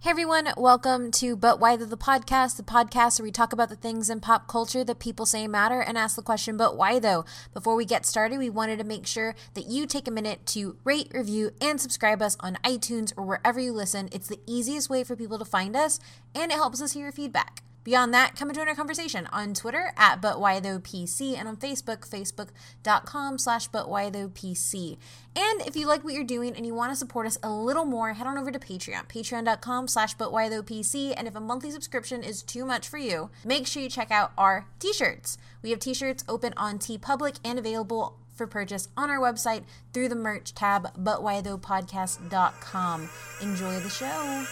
Hey everyone, welcome to But Why the Podcast, the podcast where we talk about the things in pop culture that people say matter and ask the question, but why though? Before we get started, we wanted to make sure that you take a minute to rate, review, and subscribe us on iTunes or wherever you listen. It's the easiest way for people to find us, and it helps us hear your feedback. Beyond that, come and join our conversation on Twitter at But Why Though PC and on Facebook, facebook.com slash But Why Though PC. And if you like what you're doing and you want to support us a little more, head on over to Patreon, patreon.com slash But Why Though PC. And if a monthly subscription is too much for you, make sure you check out our t-shirts. We have t-shirts open on TeePublic and available for purchase on our website through the merch tab, butwhythoughpodcast.com. Enjoy the show.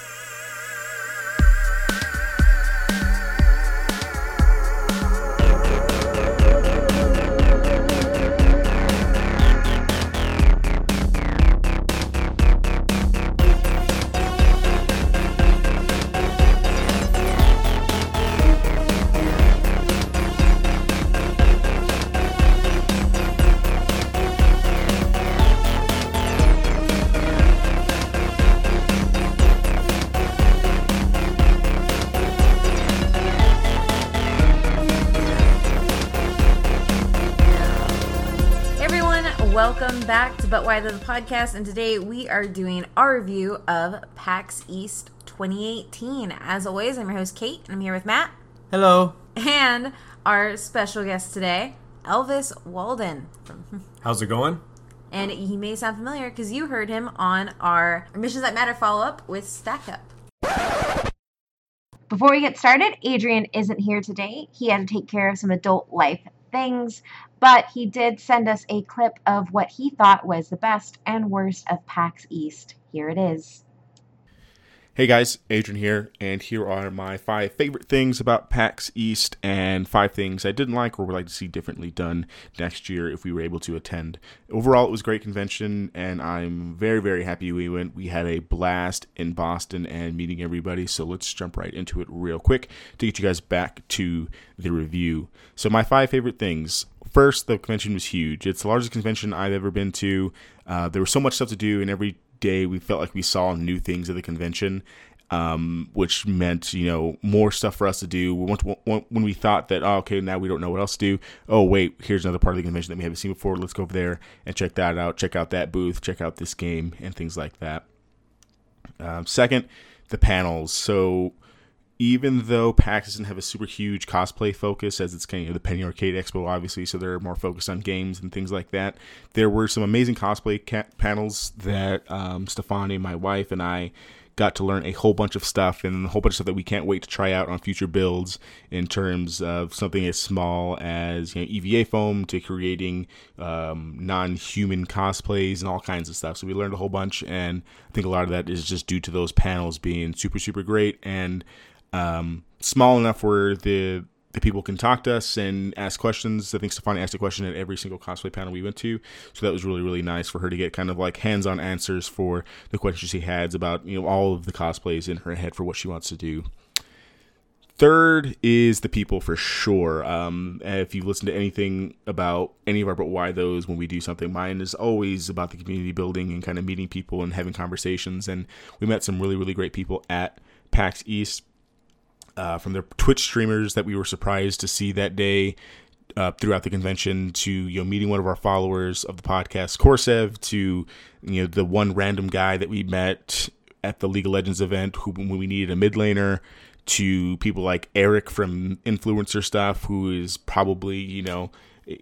Why the Podcast, and today we are doing our review of PAX East 2018. As always, I'm your host Kate, and I'm here with Matt. Hello. And our special guest today, Elvis Walden. How's it going? And he may sound familiar because you heard him on our Missions That Matter follow up with Stack Up. Before we get started, Adrian isn't here today. He had to take care of some adult life things, but he did send us a clip of what he thought was the best and worst of PAX East. Here it is. Hey guys, Adrian here, and here are my five favorite things about PAX East and five things I didn't like or would like to see differently done next year if we were able to attend. Overall, it was a great convention, and I'm very, very happy we went. We had a blast in Boston and meeting everybody, so let's jump right into it real quick to get you guys back to the review. So, my five favorite things first, the convention was huge. It's the largest convention I've ever been to. Uh, there was so much stuff to do, and every day we felt like we saw new things at the convention, um, which meant you know more stuff for us to do. when we thought that oh, okay now we don't know what else to do. Oh wait, here's another part of the convention that we haven't seen before. Let's go over there and check that out. Check out that booth. Check out this game and things like that. Um, second, the panels. So even though PAX doesn't have a super huge cosplay focus, as it's kind of the Penny Arcade Expo, obviously, so they're more focused on games and things like that. There were some amazing cosplay ca- panels that um, Stefani, my wife, and I got to learn a whole bunch of stuff and a whole bunch of stuff that we can't wait to try out on future builds in terms of something as small as you know, EVA foam to creating um, non-human cosplays and all kinds of stuff. So we learned a whole bunch, and I think a lot of that is just due to those panels being super, super great and um, small enough where the the people can talk to us and ask questions. I think Stefani asked a question at every single cosplay panel we went to, so that was really really nice for her to get kind of like hands on answers for the questions she had about you know all of the cosplays in her head for what she wants to do. Third is the people for sure. Um, if you listen to anything about any of our but why those when we do something, mine is always about the community building and kind of meeting people and having conversations. And we met some really really great people at PAX East uh, from the Twitch streamers that we were surprised to see that day uh, throughout the convention to you know meeting one of our followers of the podcast Corsev to you know the one random guy that we met at the League of Legends event who when we needed a mid laner to people like Eric from influencer stuff who is probably you know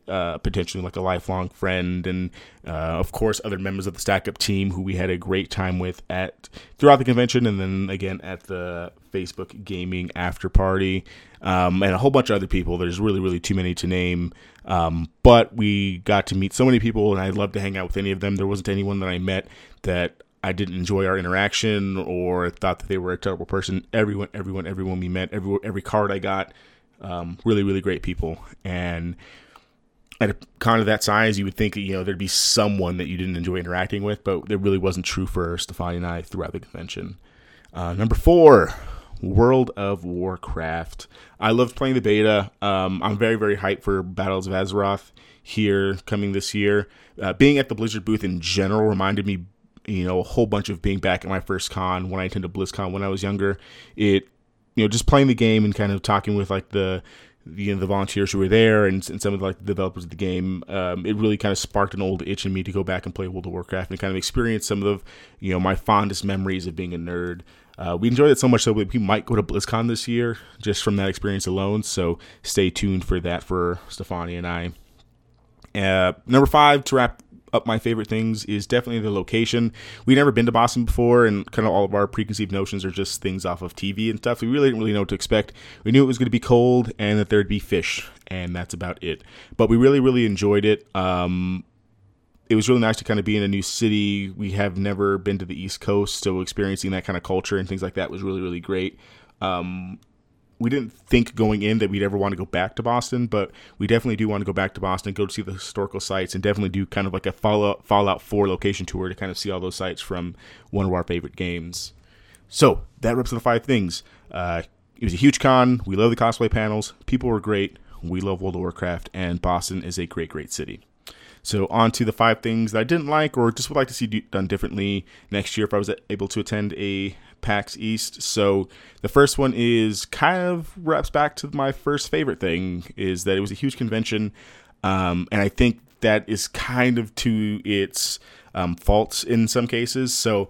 uh, potentially like a lifelong friend, and uh, of course other members of the Stack Up team who we had a great time with at throughout the convention, and then again at the Facebook gaming after party, um, and a whole bunch of other people. There's really really too many to name, um, but we got to meet so many people, and I'd love to hang out with any of them. There wasn't anyone that I met that I didn't enjoy our interaction or thought that they were a terrible person. Everyone, everyone, everyone we met, every every card I got, um, really, really great people. And at a con of that size, you would think you know there'd be someone that you didn't enjoy interacting with, but it really wasn't true for Stefani and I throughout the convention. Uh, number four, World of Warcraft. I loved playing the beta. Um, I'm very very hyped for Battles of Azeroth here coming this year. Uh, being at the Blizzard booth in general reminded me you know, a whole bunch of being back at my first con when I attended BlizzCon when I was younger. It, you know, just playing the game and kind of talking with like the, you know, the volunteers who were there and, and some of the, like the developers of the game, um, it really kind of sparked an old itch in me to go back and play World of Warcraft and kind of experience some of, the, you know, my fondest memories of being a nerd. Uh, we enjoyed it so much so we might go to BlizzCon this year just from that experience alone. So stay tuned for that for Stefani and I. Uh, number five to wrap up my favorite things is definitely the location. We'd never been to Boston before, and kind of all of our preconceived notions are just things off of TV and stuff. We really didn't really know what to expect. We knew it was going to be cold and that there'd be fish, and that's about it. But we really, really enjoyed it. Um, it was really nice to kind of be in a new city. We have never been to the East Coast, so experiencing that kind of culture and things like that was really, really great. Um, we didn't think going in that we'd ever want to go back to Boston, but we definitely do want to go back to Boston, go to see the historical sites, and definitely do kind of like a Fallout Fallout 4 location tour to kind of see all those sites from one of our favorite games. So that wraps up the five things. Uh, it was a huge con. We love the cosplay panels. People were great. We love World of Warcraft, and Boston is a great, great city. So on to the five things that I didn't like or just would like to see done differently next year if I was able to attend a PAX East. So the first one is kind of wraps back to my first favorite thing is that it was a huge convention, um, and I think that is kind of to its um, faults in some cases. So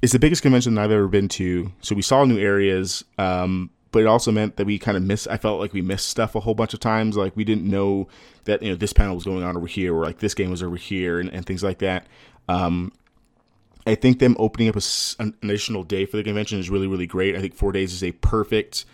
it's the biggest convention that I've ever been to. So we saw new areas. Um, but it also meant that we kind of missed. I felt like we missed stuff a whole bunch of times. Like we didn't know that you know this panel was going on over here, or like this game was over here, and, and things like that. Um, I think them opening up a, an additional day for the convention is really really great. I think four days is a perfect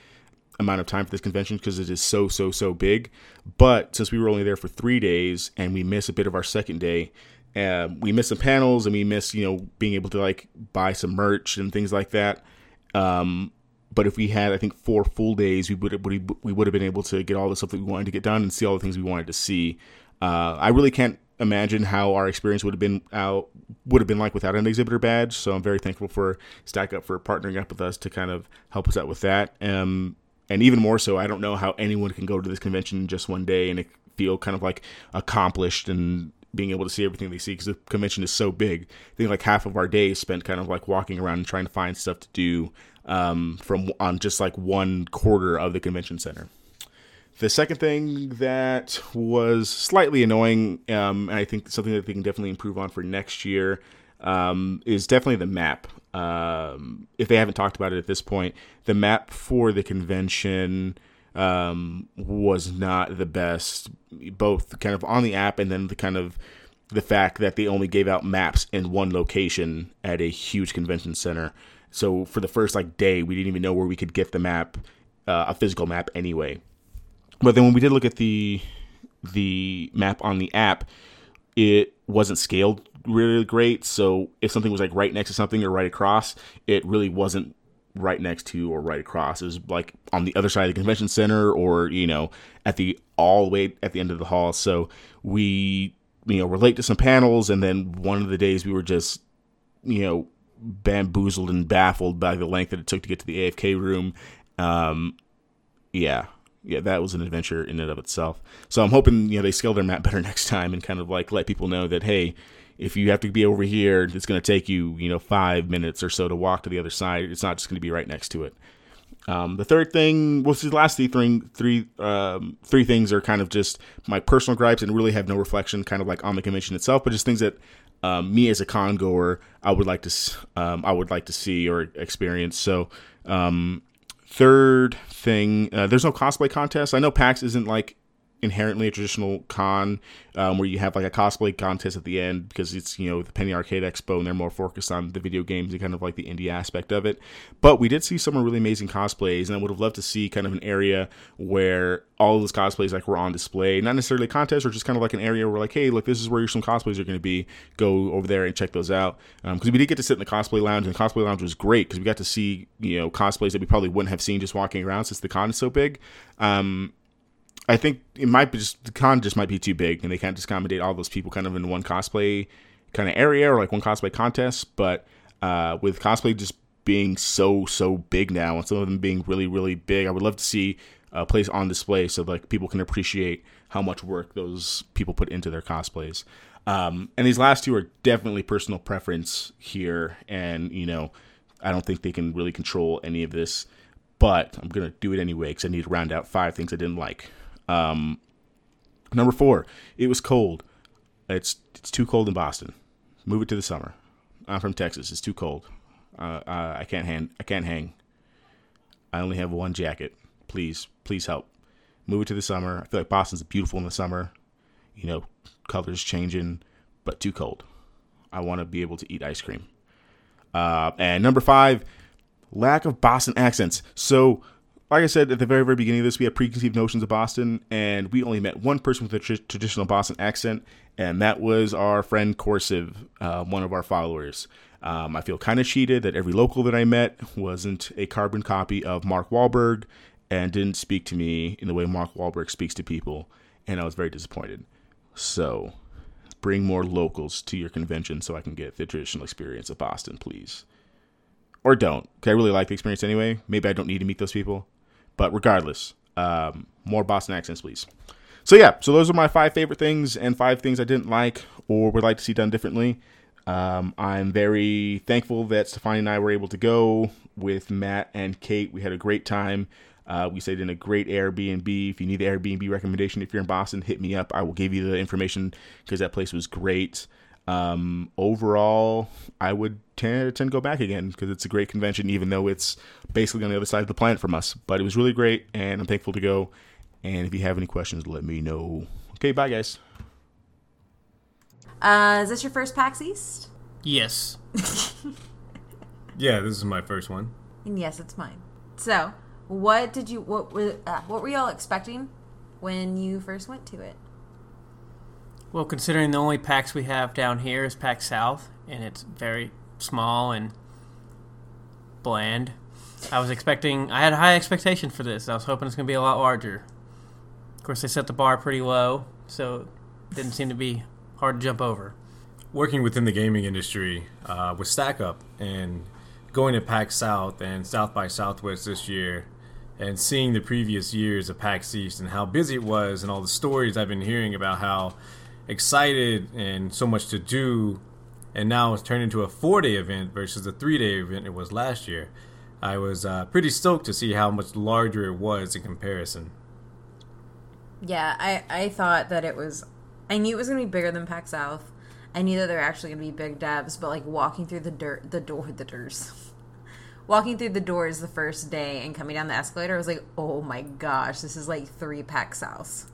amount of time for this convention because it is so so so big. But since we were only there for three days and we miss a bit of our second day, uh, we miss some panels and we miss you know being able to like buy some merch and things like that. Um, but if we had, I think, four full days, we would we would have been able to get all the stuff that we wanted to get done and see all the things we wanted to see. Uh, I really can't imagine how our experience would have been out would have been like without an exhibitor badge. So I'm very thankful for Stack Up for partnering up with us to kind of help us out with that. Um, and even more so, I don't know how anyone can go to this convention just one day and feel kind of like accomplished and being able to see everything they see because the convention is so big. I think like half of our day is spent kind of like walking around and trying to find stuff to do um, from on just like one quarter of the convention center. The second thing that was slightly annoying, um, and I think something that they can definitely improve on for next year, um, is definitely the map. Um, if they haven't talked about it at this point, the map for the convention um, was not the best, both kind of on the app and then the kind of the fact that they only gave out maps in one location at a huge convention center. So for the first like day, we didn't even know where we could get the map, uh, a physical map anyway. But then when we did look at the the map on the app, it wasn't scaled really great. So if something was like right next to something or right across, it really wasn't right next to or right across. It was like on the other side of the convention center or, you know, at the all the way at the end of the hall. So we, you know, were late to some panels and then one of the days we were just, you know, bamboozled and baffled by the length that it took to get to the AFK room. Um, yeah, yeah, that was an adventure in and of itself. So I'm hoping you know they scale their map better next time and kind of like let people know that hey, if you have to be over here, it's going to take you you know five minutes or so to walk to the other side. It's not just going to be right next to it. Um, the third thing, well, the last three, three, three, um, three things are kind of just my personal gripes and really have no reflection, kind of like on the convention itself, but just things that um, me as a con goer, I would like to, um, I would like to see or experience. So, um, third thing, uh, there's no cosplay contest. I know PAX isn't like inherently a traditional con um, where you have like a cosplay contest at the end because it's you know the Penny Arcade Expo and they're more focused on the video games and kind of like the indie aspect of it. But we did see some really amazing cosplays, and I would have loved to see kind of an area where all of those cosplays like were on display, not necessarily a contest or just kind of like an area where like hey look this is where some cosplays are going to be. Go over there and check those out because um, we did get to sit in the cosplay lounge and the cosplay lounge was great because we got to see you know cosplays that we probably wouldn't have seen just walking around since the con is so big. Um, I think it might be just the con just might be too big, and they can't just accommodate all those people kind of in one cosplay kind of area or like one cosplay contest. But uh, with cosplay just being so so big now, and some of them being really really big, I would love to see a place on display so like people can appreciate how much work those people put into their cosplays. Um, and these last two are definitely personal preference here, and you know, I don't think they can really control any of this. But I'm gonna do it anyway because I need to round out five things I didn't like. Um, number four, it was cold. It's it's too cold in Boston. Move it to the summer. I'm from Texas. It's too cold. Uh, I can't hang. I can't hang. I only have one jacket. Please, please help. Move it to the summer. I feel like Boston's beautiful in the summer. You know, colors changing, but too cold. I want to be able to eat ice cream. Uh, and number five, lack of Boston accents. So, like I said at the very, very beginning of this, we had preconceived notions of Boston, and we only met one person with a tr- traditional Boston accent, and that was our friend Corsiv, uh, one of our followers. Um, I feel kind of cheated that every local that I met wasn't a carbon copy of Mark Wahlberg and didn't speak to me in the way Mark Wahlberg speaks to people, and I was very disappointed. So, bring more locals to your convention so I can get the traditional experience of Boston, please. Or don't, I really like the experience anyway. Maybe I don't need to meet those people. But regardless, um, more Boston accents, please. So, yeah, so those are my five favorite things and five things I didn't like or would like to see done differently. Um, I'm very thankful that Stefani and I were able to go with Matt and Kate. We had a great time. Uh, we stayed in a great Airbnb. If you need the Airbnb recommendation, if you're in Boston, hit me up. I will give you the information because that place was great. Um, overall, I would tend, tend to go back again because it's a great convention, even though it's basically on the other side of the planet from us. But it was really great, and I'm thankful to go. And if you have any questions, let me know. Okay, bye, guys. Uh, is this your first PAX East? Yes. yeah, this is my first one. And yes, it's mine. So, what did you what were uh, what were y'all expecting when you first went to it? Well, considering the only PAX we have down here is PAX South, and it's very small and bland, I was expecting. I had high expectation for this. I was hoping it's going to be a lot larger. Of course, they set the bar pretty low, so it didn't seem to be hard to jump over. Working within the gaming industry uh, with Stack Up and going to PAX South and South by Southwest this year, and seeing the previous years of PAX East and how busy it was, and all the stories I've been hearing about how excited and so much to do, and now it's turned into a four day event versus the three day event it was last year. I was uh, pretty stoked to see how much larger it was in comparison. Yeah, I, I thought that it was. I knew it was going to be bigger than PAX South. I knew that there were actually going to be big devs, but like walking through the dirt, the door, the doors, walking through the doors the first day and coming down the escalator, I was like, oh my gosh, this is like three PAX Souths.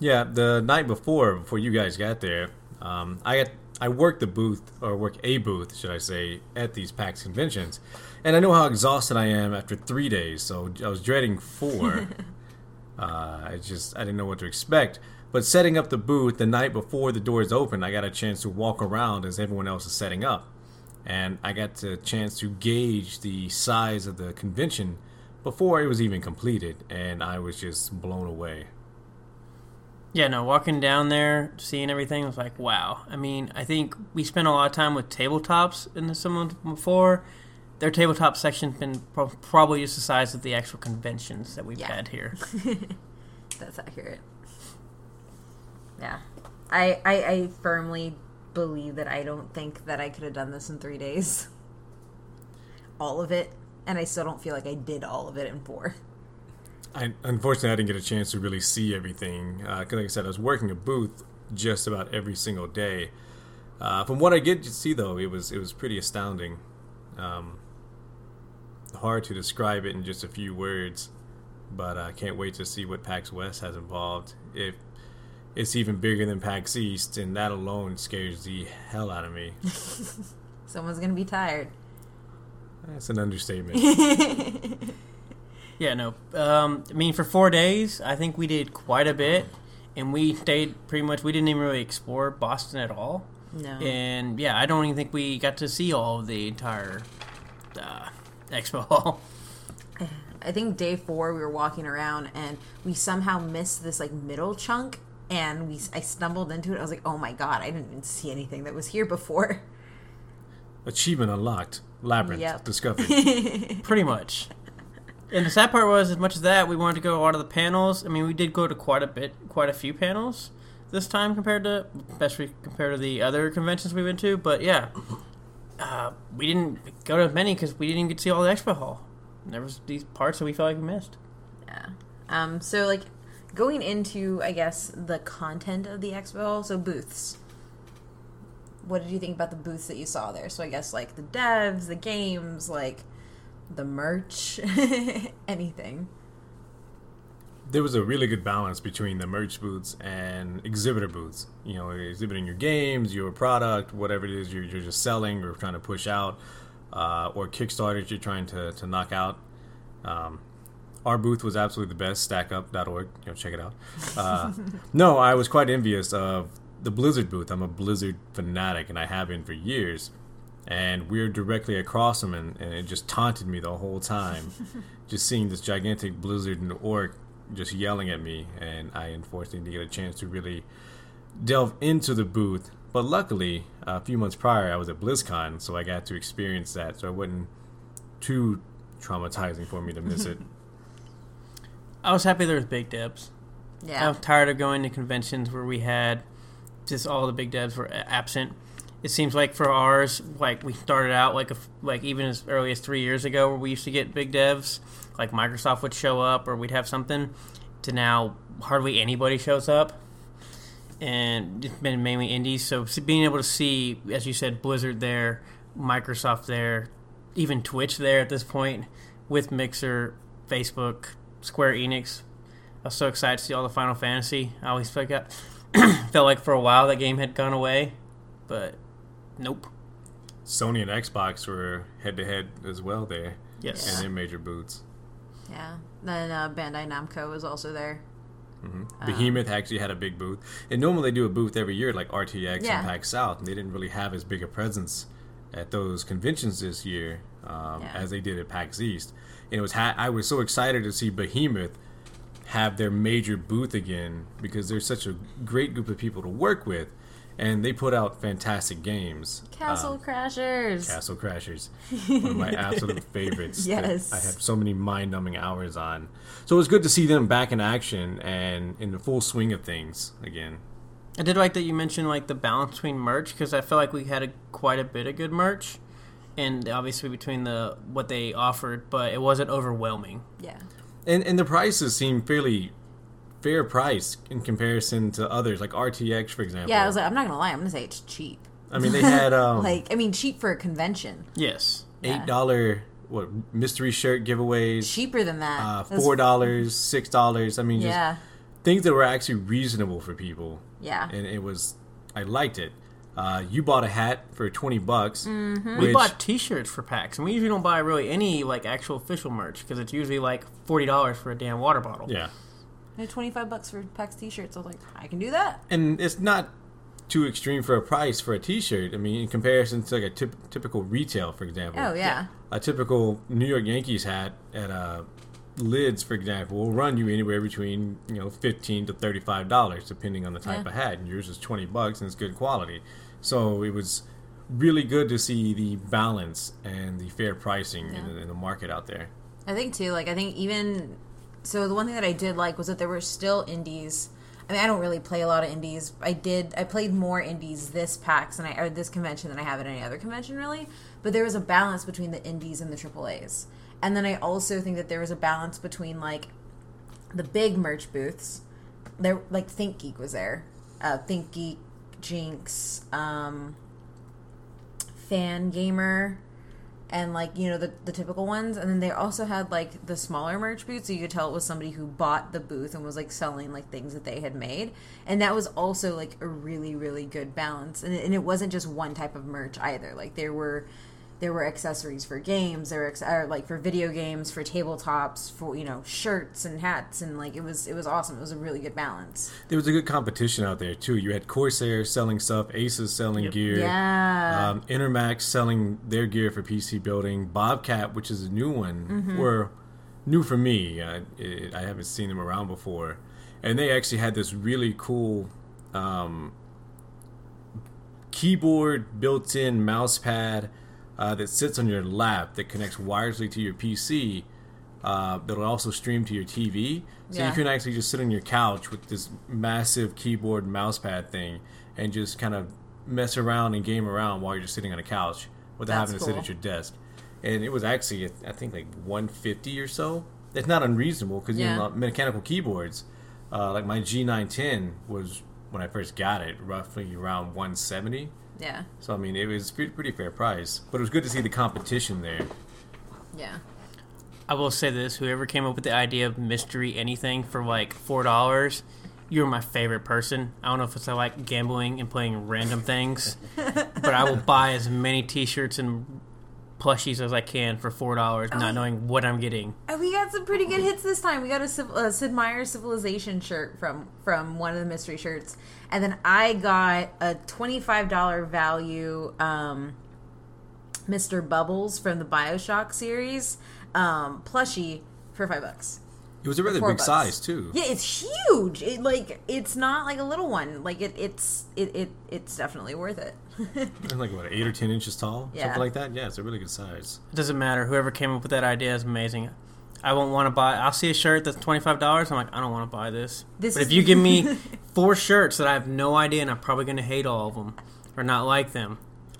Yeah, the night before, before you guys got there, um, I got I worked the booth or work a booth, should I say, at these PAX conventions, and I know how exhausted I am after three days. So I was dreading four. uh, I just I didn't know what to expect. But setting up the booth the night before the doors open, I got a chance to walk around as everyone else is setting up, and I got a chance to gauge the size of the convention before it was even completed, and I was just blown away. Yeah, no, walking down there, seeing everything was like, wow. I mean, I think we spent a lot of time with tabletops in some of them before. Their tabletop section's been pro- probably just the size of the actual conventions that we've Yeah. had here. That's accurate. Yeah, I, I I firmly believe that I don't think that I could have done this in three days. All of it, and I still don't feel like I did all of it in four. I unfortunately I didn't get a chance to really see everything. Uh, like I said, I was working a booth just about every single day. Uh, from what I get to see, though, it was it was pretty astounding. Um, hard to describe it in just a few words, but I can't wait to see what PAX West has involved. If it's even bigger than PAX East, and that alone scares the hell out of me. Someone's gonna be tired. That's an understatement. Yeah, no. Um, I mean, for four days, I think we did quite a bit, and we stayed pretty much. We didn't even really explore Boston at all. No. And yeah, I don't even think we got to see all of the entire uh, expo hall. I think day four we were walking around and we somehow missed this like middle chunk and we I stumbled into it. I was like, oh my god, I didn't even see anything that was here before. Achievement unlocked. Labyrinth Yep. discovered. pretty much. And the sad part was, as much as that, we wanted to go to a lot of the panels. I mean, we did go to quite a bit, quite a few panels. this time compared to, especially compared to the other conventions we went to. But yeah, uh, we didn't go to many because we didn't even get to see all the expo hall. And there was these parts that we felt like we missed. Yeah. Um, so like going into I guess the content of the expo, so booths. What did you think about the booths that you saw there? So I guess like the devs, the games, like the merch, anything. there was a really good balance between the merch booths and exhibitor booths. You know, exhibiting your games, your product, whatever it is you're, you're just selling or trying to push out, uh, or Kickstarters you're trying to, to knock out. Um, our booth was absolutely the best, stackup.org. You know, check it out. Uh, no, I was quite envious of the Blizzard booth. I'm a Blizzard fanatic, and I have been for years. And we are directly across them, and, and it just taunted me the whole time. just seeing this gigantic Blizzard and orc just yelling at me, and I unfortunately didn't get a chance to really delve into the booth. But luckily, a few months prior, I was at BlizzCon, so I got to experience that. So it wasn't too traumatizing for me to miss it. I was happy there was big devs. Yeah. I'm tired of going to conventions where we had just all the big devs were absent. It seems like for ours, like we started out like a, like even as early as three years ago, where we used to get big devs, like Microsoft would show up or we'd have something. To now, hardly anybody shows up, and it's been mainly indies. So being able to see, as you said, Blizzard there, Microsoft there, even Twitch there at this point, with Mixer, Facebook, Square Enix, I was so excited to see all the Final Fantasy. I always felt like, felt like for a while that game had gone away, but nope. Sony and Xbox were head to head as well there Yes. in their major booths. Yeah. Then uh, Bandai Namco was also there. Behemoth actually had a big booth, and normally they do a booth every year like RTX Yeah. and PAX South, and they didn't really have as big a presence at those conventions this year um, Yeah. as they did at PAX East. And it was ha- I was so excited to see Behemoth have their major booth again because they're such a great group of people to work with, and they put out fantastic games. Castle Um, Crashers. Castle Crashers, one of my absolute favorites. that Yes. I have so many mind-numbing hours on. So it was good to see them back in action and in the full swing of things again. I did like that you mentioned like the balance between merch because I felt like we had a, quite a bit of good merch, and obviously between the what they offered, but it wasn't overwhelming. Yeah. And and the prices seem fairly fair price in comparison to others, like RTX, for example. Yeah, I was like, I'm not gonna lie, I'm gonna say it's cheap. I mean, they had um, like, I mean, cheap for a convention. Yes. eight dollar what mystery shirt giveaways, Cheaper than that. uh, four dollars, six dollars. I mean, just Yeah. things that were actually reasonable for people. Yeah. and it was I liked it. Uh, you bought a hat for twenty bucks. Mm-hmm. We bought T-shirts for PAX, and we usually don't buy really any like actual official merch because it's usually like forty dollars for a damn water bottle. yeah, Had 25 bucks for PAX t-shirts. I was like, I can do that. and it's not too extreme for a price for a T-shirt. I mean, in comparison to like a typ- typical retail, for example. Oh, yeah. A typical New York Yankees hat at uh, Lids, for example, will run you anywhere between you know fifteen to thirty-five dollars, depending on the type Yeah. of hat. And yours is twenty bucks, and it's good quality. So it was really good to see the balance and the fair pricing in, in the market out there. I think too. Like I think even so, the one thing that I did like was that there were still indies. I mean, I don't really play a lot of indies. I did. I played more indies this PAX and I or this convention than I have at any other convention, really. But there was a balance between the indies and the AAA's. And then I also think that there was a balance between like the big merch booths. There, like ThinkGeek was there. Uh, ThinkGeek, Jinx, um, Fangamer and like you know the, the typical ones. And then they also had like the smaller merch booths so you could tell it was somebody who bought the booth and was like selling like things that they had made. And that was also like a really really good balance. And it, and it wasn't just one type of merch either. Like there were there were accessories for games there were ex- or like for video games for tabletops for you know shirts and hats and like it was it was awesome it was a really good balance There was a good competition out there too. You had Corsair selling stuff, Asus selling Yep. gear, yeah um, Intermax selling their gear for PC building, Roccat, which is a new one, were new for me. Uh, it, I haven't seen them around before, and they actually had this really cool um, keyboard, built-in mouse pad uh, that sits on your lap that connects wirelessly to your PC. uh, that'll also stream to your TV. So Yeah. you can actually just sit on your couch with this massive keyboard and mouse pad thing and just kind of mess around and game around while you're just sitting on a couch without That's having to sit at your desk. And it was actually, I think, like 150 or so. That's not unreasonable because Yeah. you know, mechanical keyboards, uh, like my G910 was when I first got it, roughly around 170. Yeah. So I mean, it was pretty, pretty fair price, but it was good to see the competition there. Yeah. I will say this: whoever came up with the idea of mystery anything for like four dollars, you're my favorite person. I don't know if it's I like gambling and playing random things, but I will buy as many T-shirts and plushies as I can for four dollars, not knowing what I'm getting. And we got some pretty good hits this time. We got a, a Sid Meier's Civilization shirt from from one of the mystery shirts, and then I got a twenty five dollar value um, Mr. Bubbles from the Bioshock series um, plushie for five bucks. It was a rather big bucks. size too. Yeah, it's huge. It like it's not like a little one. Like it, it's it, it it's definitely worth it. It's like what eight or ten inches tall, Yeah. something like that. Yeah, it's a really good size. It doesn't matter. Whoever came up with that idea is amazing. I won't want to buy. I'll see a shirt that's twenty five dollars. I'm like, I don't want to buy this. This but if you give me four shirts that I have no idea and I'm probably going to hate all of them or not like them,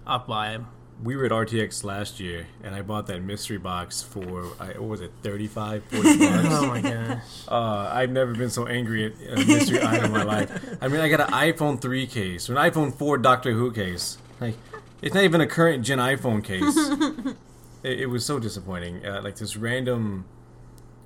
I'll buy them. We were at RTX last year, and I bought that mystery box for I, what was it, 35 40 bucks. Oh my gosh. Uh, I've never been so angry at a mystery item in my life. I mean, I got an iPhone 3 case, or an iPhone 4 Doctor Who case. Like, it's not even a current gen iPhone case. it, it was so disappointing. Uh, like this random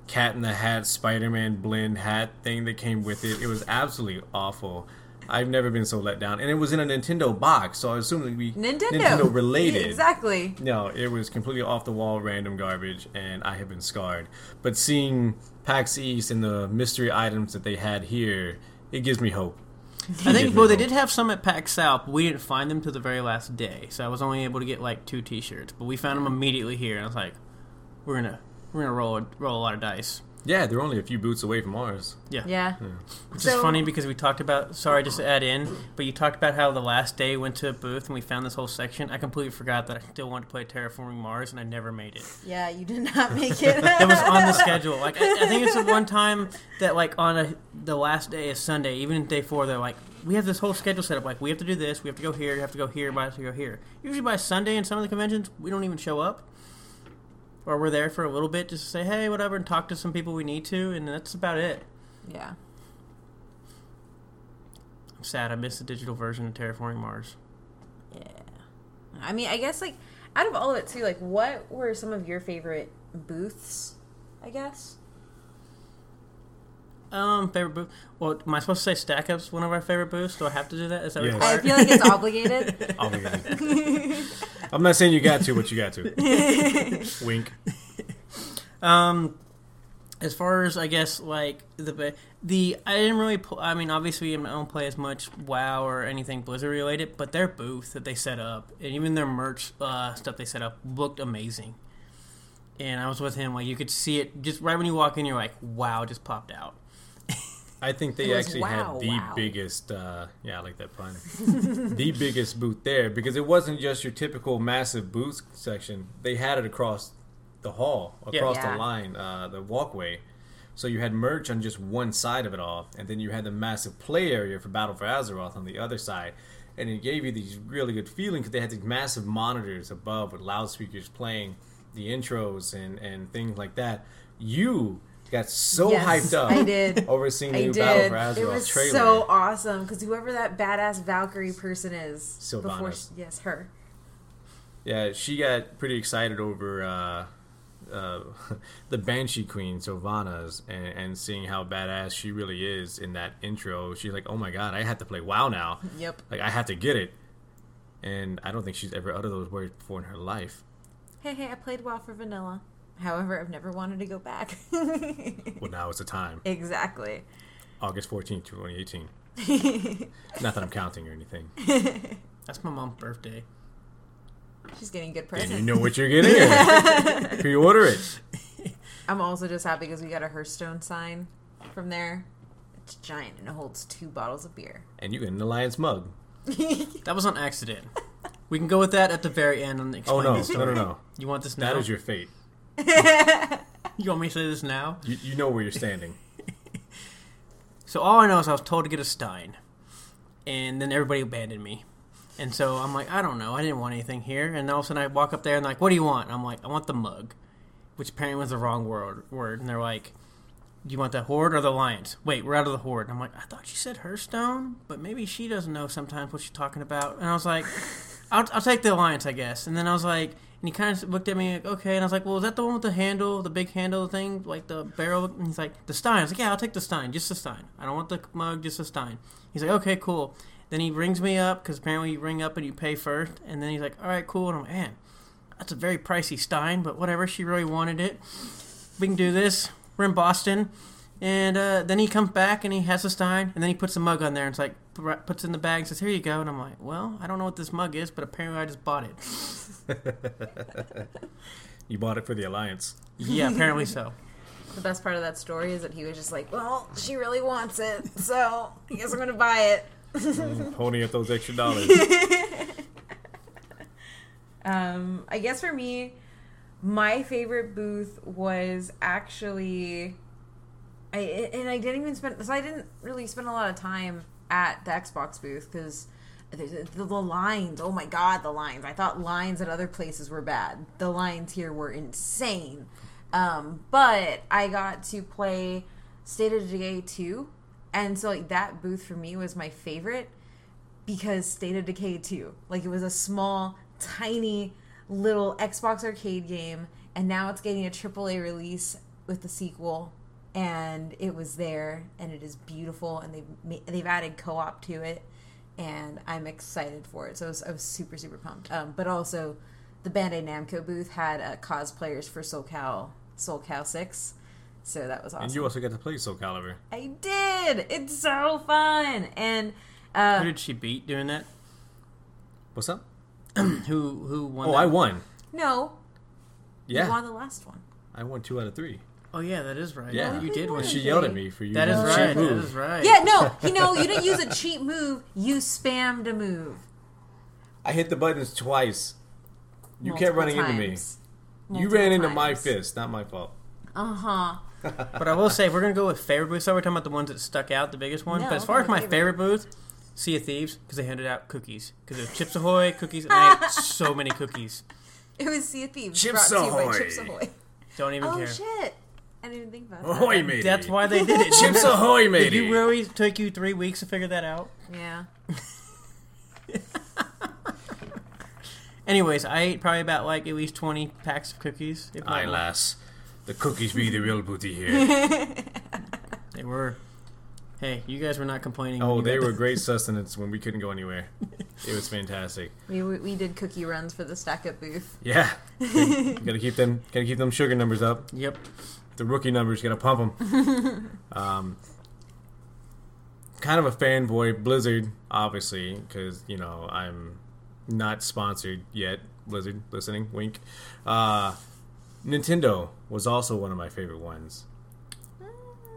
Cat in the Hat Spider-Man blend hat thing that came with it. It was absolutely awful. I've never been so let down, and it was in a Nintendo box, so I assume it'd be Nintendo, Nintendo related. Exactly. No, it was completely off the wall, random garbage, and I have been scarred. But seeing PAX East and the mystery items that they had here, it gives me hope. I think well they did have some at PAX South, but we didn't find them till the very last day. So I was only able to get like two T-shirts, but we found them immediately here, and I was like, we're gonna we're gonna roll roll a lot of dice. Yeah, they're only a few boots away from ours. Yeah. Yeah. Which So- is funny because we talked about sorry just to add in, but you talked about how the last day went to a booth and we found this whole section. I completely forgot that I still wanted to play Terraforming Mars and I never made it. Yeah, you did not make it. It was on the schedule. Like I, I think it's the one time that like on a, the last day is Sunday, even day four, they're like, we have this whole schedule set up. Like we have to do this, we have to go here, we have to go here, we have to go here. Usually by Sunday in some of the conventions, we don't even show up. Or we're there for a little bit just to say hey, whatever, and talk to some people we need to, and that's about it. yeah. I'm sad I missed the digital version of Terraforming Mars. Yeah. I mean, I guess like out of all of it too, like what were some of your favorite booths? I guess. Um, favorite booth. Well, am I supposed to say Stack Up's one of our favorite booths? Do I have to do that? Is that Yes. I required? feel like it's obligated. Obligated. I'm not saying you got to, but you got to. Wink. Um, as far as I guess like the the I didn't really. Pl- I mean, obviously I don't play as much WoW or anything Blizzard related, but their booth that they set up and even their merch uh, stuff they set up looked amazing. And I was with him, like you could see it just right when you walk in. You're like, "Wow!" Just popped out. I think they was actually wow, had the wow. biggest, uh, yeah, I like that pun, the biggest booth there because it wasn't just your typical massive booth section. They had it across the hall, across Yeah. the line, uh, the walkway. So you had merch on just one side of it all, and then you had the massive play area for Battle for Azeroth on the other side. And it gave you these really good feeling because they had these massive monitors above with loudspeakers playing the intros and, and things like that. You got so Yes, hyped up I did. over seeing the I new Battle for Azeroth It was trailer. so awesome because whoever that badass Valkyrie person is, Sylvanas. before she, yes, her. Yeah, she got pretty excited over uh, uh, the Banshee Queen, Sylvanas, and, and seeing how badass she really is in that intro. She's like, oh my god, I have to play WoW now. Yep. Like, I have to get it. And I don't think she's ever uttered those words before in her life. Hey, hey, I played WoW for vanilla. However, I've never wanted to go back. Well, now is the time. exactly. August 14th, 2018. Not that I'm counting or anything. That's my mom's birthday. She's getting good presents. And presents. you know what you're getting. Pre order it. I'm also just happy because we got a Hearthstone sign from there. It's giant and it holds two bottles of beer. And you get an Alliance mug. That was on accident. We can go with that at the very end and explain Oh explain no, the no, no, no. You want this now? That is your fate. You want me to say this now? You, you know where you're standing. So all I know is I was told to get a Stein, and then everybody abandoned me. And so I'm like, I don't know, I didn't want anything here. And all of a sudden I walk up there and like, what do you want? And I'm like, I want the mug, which apparently was the wrong word. Word. And they're like, do you want the horde or the lions? Wait, we're out of the horde. And I'm like, I thought she said Hearthstone, but maybe she doesn't know sometimes what she's talking about. And I was like, I'll, I'll take the alliance, I guess. And then I was like, and he kind of looked at me like, okay. And I was like, well, is that the one with the handle, the big handle thing, like the barrel? And he's like, the Stein. I was like, yeah, I'll take the Stein, just the Stein. I don't want the mug, just the Stein. He's like, okay, cool. Then he rings me up because apparently you ring up and you pay first. And then he's like, all right, cool. And I'm like, man, that's a very pricey Stein, but whatever. She really wanted it. We can do this. We're in Boston. And uh, then he comes back and he has a Stein, and then he puts a mug on there and it's like puts in the bag and says, "Here you go." And I'm like, "Well, I don't know what this mug is, but apparently I just bought it." You bought it for the alliance. Yeah, apparently so. The best part of that story is that he was just like, well, she really wants it, so I guess I'm going to buy it. Holding up those extra dollars. Um, I guess for me, my favorite booth was actually, I and I didn't even spend. So I didn't really spend a lot of time at the Xbox booth because the, the, lines. Oh my god, the lines! I thought lines at other places were bad. The lines here were insane. Um, but I got to play State of Decay two, and so like that booth for me was my favorite because State of Decay 2. Like it was a small, tiny little Xbox arcade game, and now it's getting a AAA release with the sequel. And it was there, and it is beautiful, and they've they've added co-op to it, and I'm excited for it. So I was, I was super super pumped. Um, but also, the Bandai Namco booth had uh, cosplayers for SoulCal SoulCal Six, so that was awesome. And you also got to play Soul Calibur. I did. It's so fun, and uh, Who did she beat doing that? What's up? Who who won? Oh, that? I won. No, Yeah. you won the last one. I won two out of three. Oh yeah, that is right. Yeah. you did win. She yelled at me for you. That is right. cheap That move. is right. Yeah, no, you know, you didn't use a cheap move. You spammed a move. I hit the buttons twice. You multiple kept running into me. times. You Multiple ran into my times. fist, not my fault. Uh huh. But I will say, if we're gonna go with favorite booths, so we're talking about the ones that stuck out, the biggest one. No, but as far as my favorite. favorite booth, Sea of Thieves, because they handed out cookies. Because it was Chips Ahoy cookies, and I ate so many cookies. It was Sea of Thieves. Chips brought to you by Ahoy. Chips Ahoy. Don't even Oh care. shit! I didn't even think about that. Ahoy, matey. That's why they did it. Chips Ahoy, Did matey. you really took you three weeks to figure that out? Yeah. Anyways, I ate probably about like at least twenty packs of cookies. If not Aye, more. lass. The cookies be the real booty here. They were. Hey, you guys were not complaining. when oh, you they got were the- great sustenance when we couldn't go anywhere. It was fantastic. We, we we did cookie runs for the stack up booth. Yeah. gotta keep them gotta keep them sugar numbers up. Yep. The rookie numbers gonna pump them. um, kind of a fanboy Blizzard, obviously, because you know I'm not sponsored yet. Blizzard, listening, wink. Uh, Nintendo was also one of my favorite ones.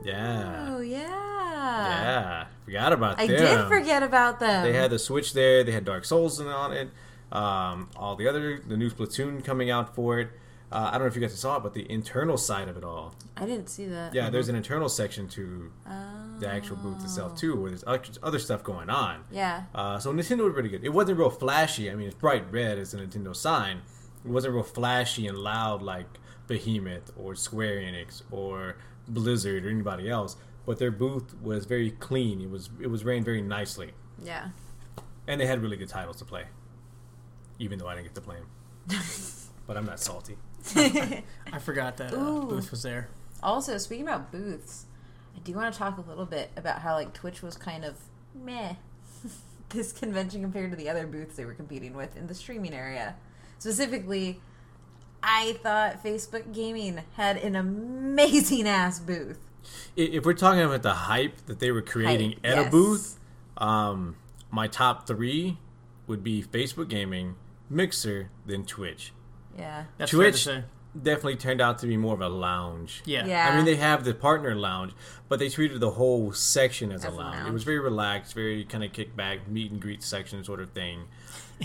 Yeah, Oh yeah. yeah. Forgot about I them. I did forget about them. They had the Switch there. They had Dark Souls on it. Um, all the other, the new Splatoon coming out for it. Uh, I don't know if you guys saw it, but the internal side of it all. I didn't see that. Yeah, there's an internal section to Oh. the actual booth itself too, where there's other stuff going on. Yeah. Uh, so Nintendo was pretty good. It wasn't real flashy. I mean, it's bright red as a Nintendo sign. It wasn't real flashy and loud like Behemoth or Square Enix or Blizzard or anybody else. But their booth was very clean. It was it was ran very nicely, Yeah. and they had really good titles to play. Even though I didn't get to play them, but I'm not salty. I forgot that uh, booth was there. Also, speaking about booths, I do want to talk a little bit about how like Twitch was kind of meh this convention compared to the other booths they were competing with in the streaming area. Specifically, I thought Facebook Gaming had an amazing ass booth. If we're talking about the hype that they were creating Hype, at a booth, um, my top three would be Facebook Gaming, Mixer, then Twitch. Yeah. That's to Twitch say. definitely turned out to be more of a lounge. Yeah. Yeah. I mean, they have the partner lounge, but they treated the whole section as, As a a lounge. It was very relaxed, very kind of kick back, meet and greet section sort of thing.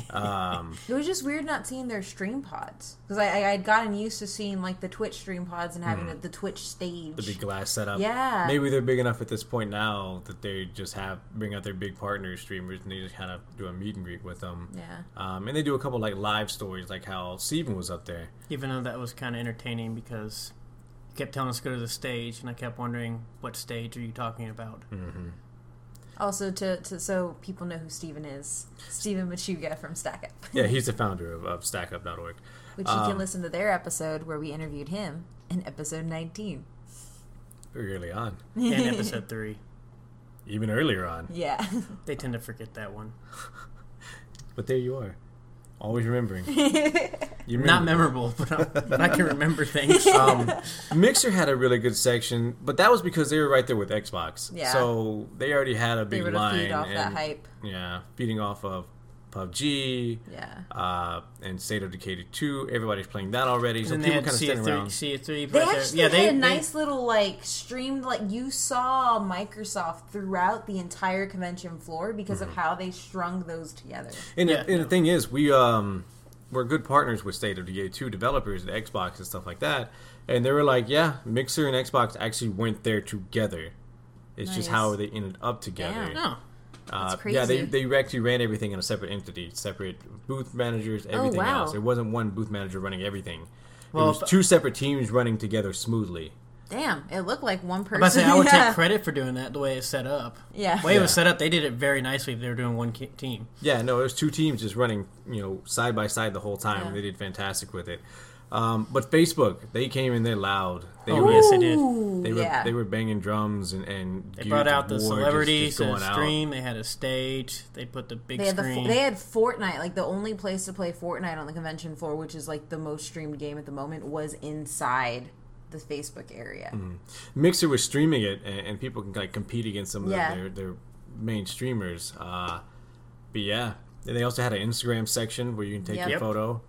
Um, It was just weird not seeing their stream pods because I, I had gotten used to seeing like the Twitch stream pods and having the, the Twitch stage. the big glass setup. Yeah. Maybe they're big enough at this point now that they just have bring out their big partner streamers and they just kind of do a meet and greet with them. Yeah. Um, and they do a couple like live stories, like how Steven was up there. Even though that was kind of entertaining because he kept telling us to go to the stage, and I kept wondering what stage are you talking about? Also, to, to so people know who Stephen is, Stephen Machuga from StackUp, Yeah, he's the founder of, of StackUp.org. which you Um, can listen to their episode where we interviewed him in episode 19. Very early on, In episode three, even earlier on. Yeah. they tend to forget that one. But there you are, always remembering. You Not memorable, but I, but I can remember things. um, Mixer had a really good section, but that was because they were right there with Xbox. Yeah. So they already had a big were to line. feed off that hype. Yeah, feeding off of PUBG Yeah. uh, and State of Decay 2. Everybody's playing that already, so and they people kind of standing C3, around. C3 They actually Yeah, they, had a they- nice little like streamed like you saw Microsoft throughout the entire convention floor because Mm-hmm. of how they strung those together. And, Yeah, the, and no. the thing is, we um, we're good partners with State of Decay 2 developers at Xbox and stuff like that. And they were like, yeah, Mixer and Xbox actually went there together. It's just how they ended up together. Damn. no. Uh, That's yeah, they, crazy. they actually ran everything in a separate entity, separate booth managers, everything Oh, wow. else. It wasn't one booth manager running everything. Well, it was two separate teams running together smoothly. Damn, it looked like one I'm person. about to say, I would yeah. take credit for doing that the way it's set up. Yeah. The way it was set up, they did it very nicely if they were doing one team. Yeah, no, it was two teams just running, you know, side by side the whole time. Yeah. They did fantastic with it. Um, but Facebook, they came in there loud. They Oh, were, yes, they did. They were yeah. they were banging drums and and They Gears brought out the War celebrities to going out. stream. They had a stage. They put the big They had the they had Fortnite, like the only place to play Fortnite on the convention floor, which is like the most streamed game at the moment, was inside the Facebook area. Mm-hmm. Mixer was streaming it, and, and people can like compete against some of Yeah. their their main streamers. Uh, but yeah, and they also had an Instagram section where you can take Yep. your photo.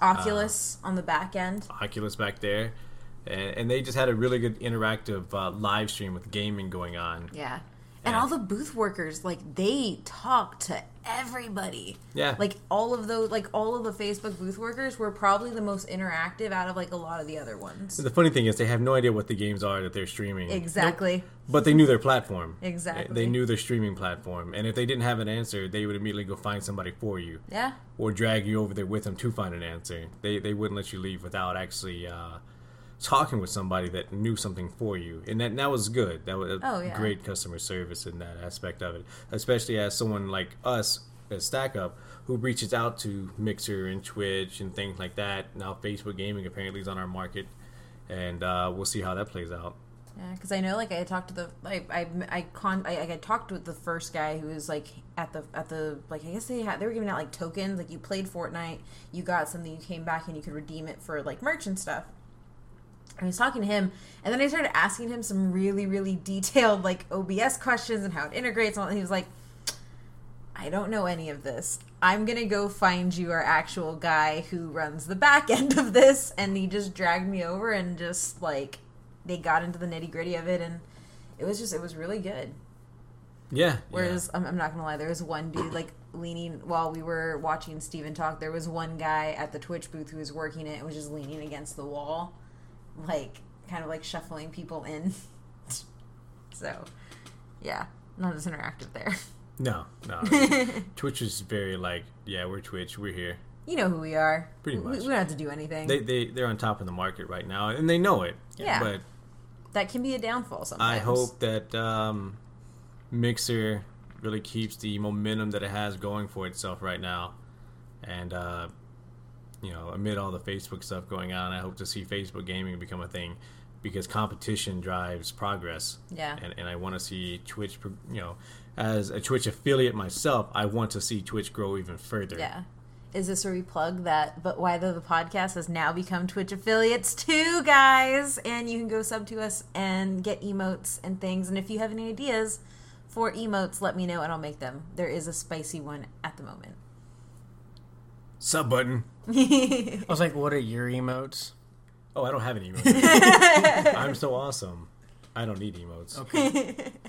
Oculus on the back end. Oculus back there, and, and they just had a really good interactive uh, live stream with gaming going on. Yeah. And all the booth workers, like they talk to everybody. Yeah. Like all of those like all of the Facebook booth workers were probably the most interactive out of like a lot of the other ones. The funny thing is, they have no idea what the games are that they're streaming. Exactly. But they knew their platform. Exactly. They knew their streaming platform, and if they didn't have an answer, they would immediately go find somebody for you, Yeah. or drag you over there with them to find an answer. They they wouldn't let you leave without actually uh, talking with somebody that knew something for you, and that that was good. That was Oh, yeah. great customer service in that aspect of it, especially as someone like us at StackUp who reaches out to Mixer and Twitch and things like that. Now Facebook Gaming apparently is on our market, and uh, we'll see how that plays out. Yeah, because I know, like, I talked to the, I, I, I con, I, I talked with the first guy who was like at the, at the, like, I guess they had, they were giving out like tokens, like you played Fortnite, you got something, you came back and you could redeem it for like merch and stuff. I was talking to him, and then I started asking him some really, really detailed like OBS questions and how it integrates, and, all, he was like, I don't know any of this. I'm gonna go find you our actual guy who runs the back end of this, and he just dragged me over and just like they got into the nitty gritty of it, and it was just it was really good. Yeah. Whereas I'm, I'm not gonna lie, there was one dude like leaning while we were watching Stephen talk. There was one guy at the Twitch booth who was working it and was just leaning against the wall, like kind of like shuffling people in. so, yeah, not as interactive there. No, no. Twitch is very like, yeah, we're Twitch, we're here. You know who we are. Pretty We- much. We, don't have to do anything. They they they're on top of the market right now, and they know it. Yeah. But that can be a downfall sometimes. I hope that um, Mixer really keeps the momentum that it has going for itself right now, and uh, you know, amid all the Facebook stuff going on, I hope to see Facebook gaming become a thing because competition drives progress. Yeah. And, and I want to see Twitch, you know, as a Twitch affiliate myself, I want to see Twitch grow even further. Yeah. Is this where we plug that? But why the, the podcast has now become Twitch affiliates too, guys, and you can go sub to us and get emotes and things. And if you have any ideas for emotes, let me know and I'll make them. There is a spicy one at the moment. Sub button. I was like, what are your emotes? Oh, I don't have any emotes. I'm so awesome. I don't need emotes. Okay.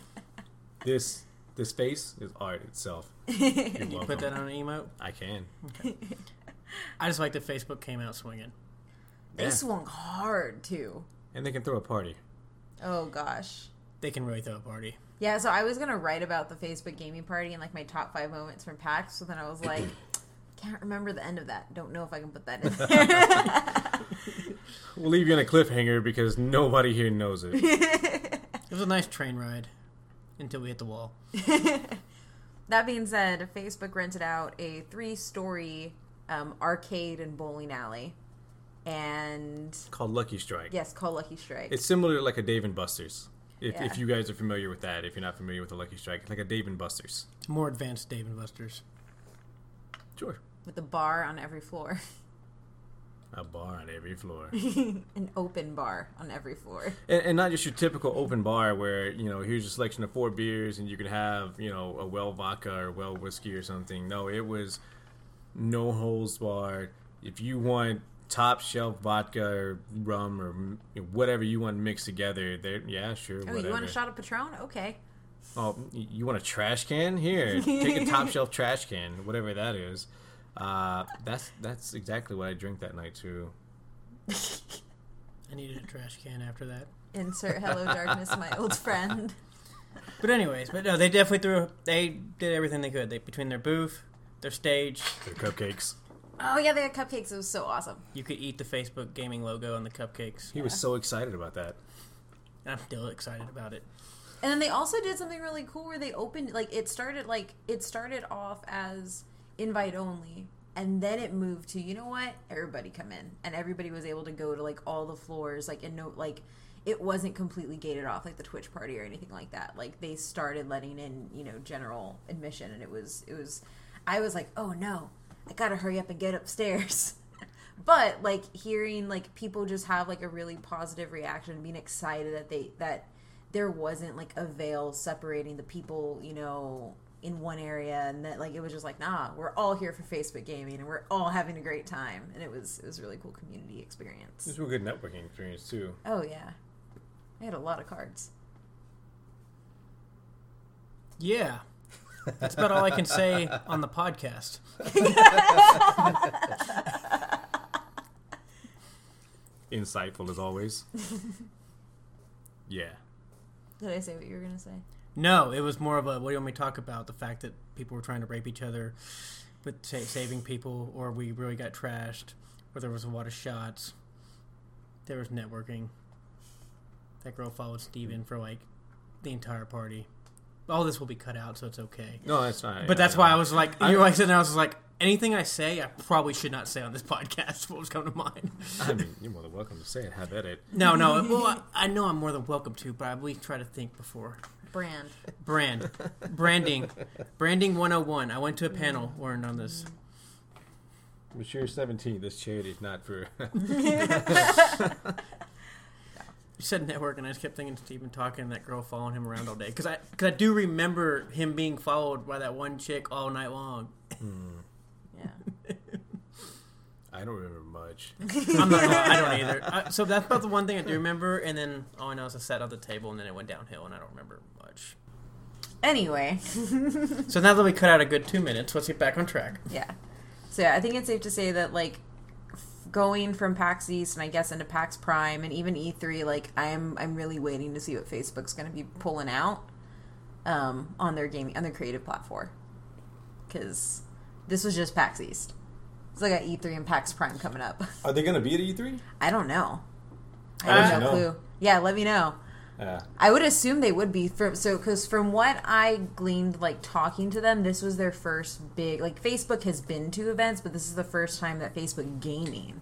This This face is art itself. You're You put that on an emote. I can. I just like that Facebook came out swinging. They Yeah. swung hard too. And they can throw a party. Oh gosh. They can really throw a party. Yeah, so I was gonna write about the Facebook gaming party and like my top five moments from PAX. So then I was like, can't remember the end of that. Don't know if I can put that in there. We'll leave you in a cliffhanger because nobody here knows it. It was a nice train ride until we hit the wall. that being said, Facebook rented out a three-story um, arcade and bowling alley, and called Lucky Strike. yes, called Lucky Strike. It's similar to like a Dave and Buster's. If, Yeah. if you guys are familiar with that, if you're not familiar with the Lucky Strike, it's like a Dave and Buster's. More advanced Dave and Buster's. Sure. With a bar on every floor, A bar on every floor. an open bar on every floor. and, and not just your typical open bar where, you know, here's a selection of four beers and you can have, you know, a well vodka or well whiskey or something. No, it was no holes barred. If you want top shelf vodka or rum or whatever you want mixed together, there, yeah, sure. Oh, whatever. you want a shot of Patron? Okay. Oh, you want a trash can? Here, take a top shelf trash can, whatever that is. Uh, that's that's exactly what I drink that night too. I needed a trash can after that. Insert "Hello Darkness, my old friend." But anyways, but no, they definitely threw. They did everything they could. They between their booth, their stage, their cupcakes. Oh yeah, they had cupcakes. It was so awesome. you could eat the Facebook gaming logo on the cupcakes. He was so excited about that. I'm still excited about it. And then they also did something really cool where they opened like it started like it started off as invite only and then it moved to you know what? Everybody come in. And everybody was able to go to like all the floors like and no like it wasn't completely gated off like the Twitch party or anything like that. Like they started letting in you know general admission and it was it was I was like oh no. I gotta hurry up and get upstairs. But like hearing like people just have like a really positive reaction being excited that they that there wasn't like a veil separating the people you know in one area and that like it was just like nah we're all here for facebook gaming and we're all having a great time and it was it was a really cool community experience it was a good networking experience too. oh yeah i had a lot of cards Yeah. That's about all I can say on the podcast. Insightful as always. yeah. did i say what you were gonna say No, it was more of a what do you want me to talk about? The fact that people were trying to rape each other with sa- saving people, or we really got trashed, or there was a lot of shots. There was networking. That girl followed Stephen for like the entire party. All this will be cut out, so it's okay. No, that's not. But that's why I was like, you like sitting there, I was like, anything I say, I probably should not say on this podcast. What was coming to mind? I mean, you're more than welcome to say it. Have at it. No, no. Well, I, I know I'm more than welcome to, but I always try to think before. Brand Brand, branding, branding 101. I went to a panel, learned on this. But you're 17. This charity is not for. You said network, and I just kept thinking Stephen talking and that girl following him around all day. Because I, cause I do remember him being followed by that one chick all night long. yeah I don't remember much. I'm not. Gonna, I don't either. I, so that's about the one thing I do remember. And then all I know is I sat on the table, and then it went downhill, and I don't remember much. anyway So now that we cut out a good two minutes, let's get back on track. Yeah. So yeah, I think it's safe to say that like going from PAX East and I guess into PAX Prime and even E3, like I'm I'm really waiting to see what Facebook's going to be pulling out um, on their gaming on their creative platform because this was just PAX East. So I got E3 and PAX Prime coming up. Are they going to be at E3? I don't know. I have no know. clue. Yeah, let me know. Yeah. I would assume they would be from so because from what I gleaned, like talking to them, this was their first big like Facebook has been to events, but this is the first time that Facebook gaming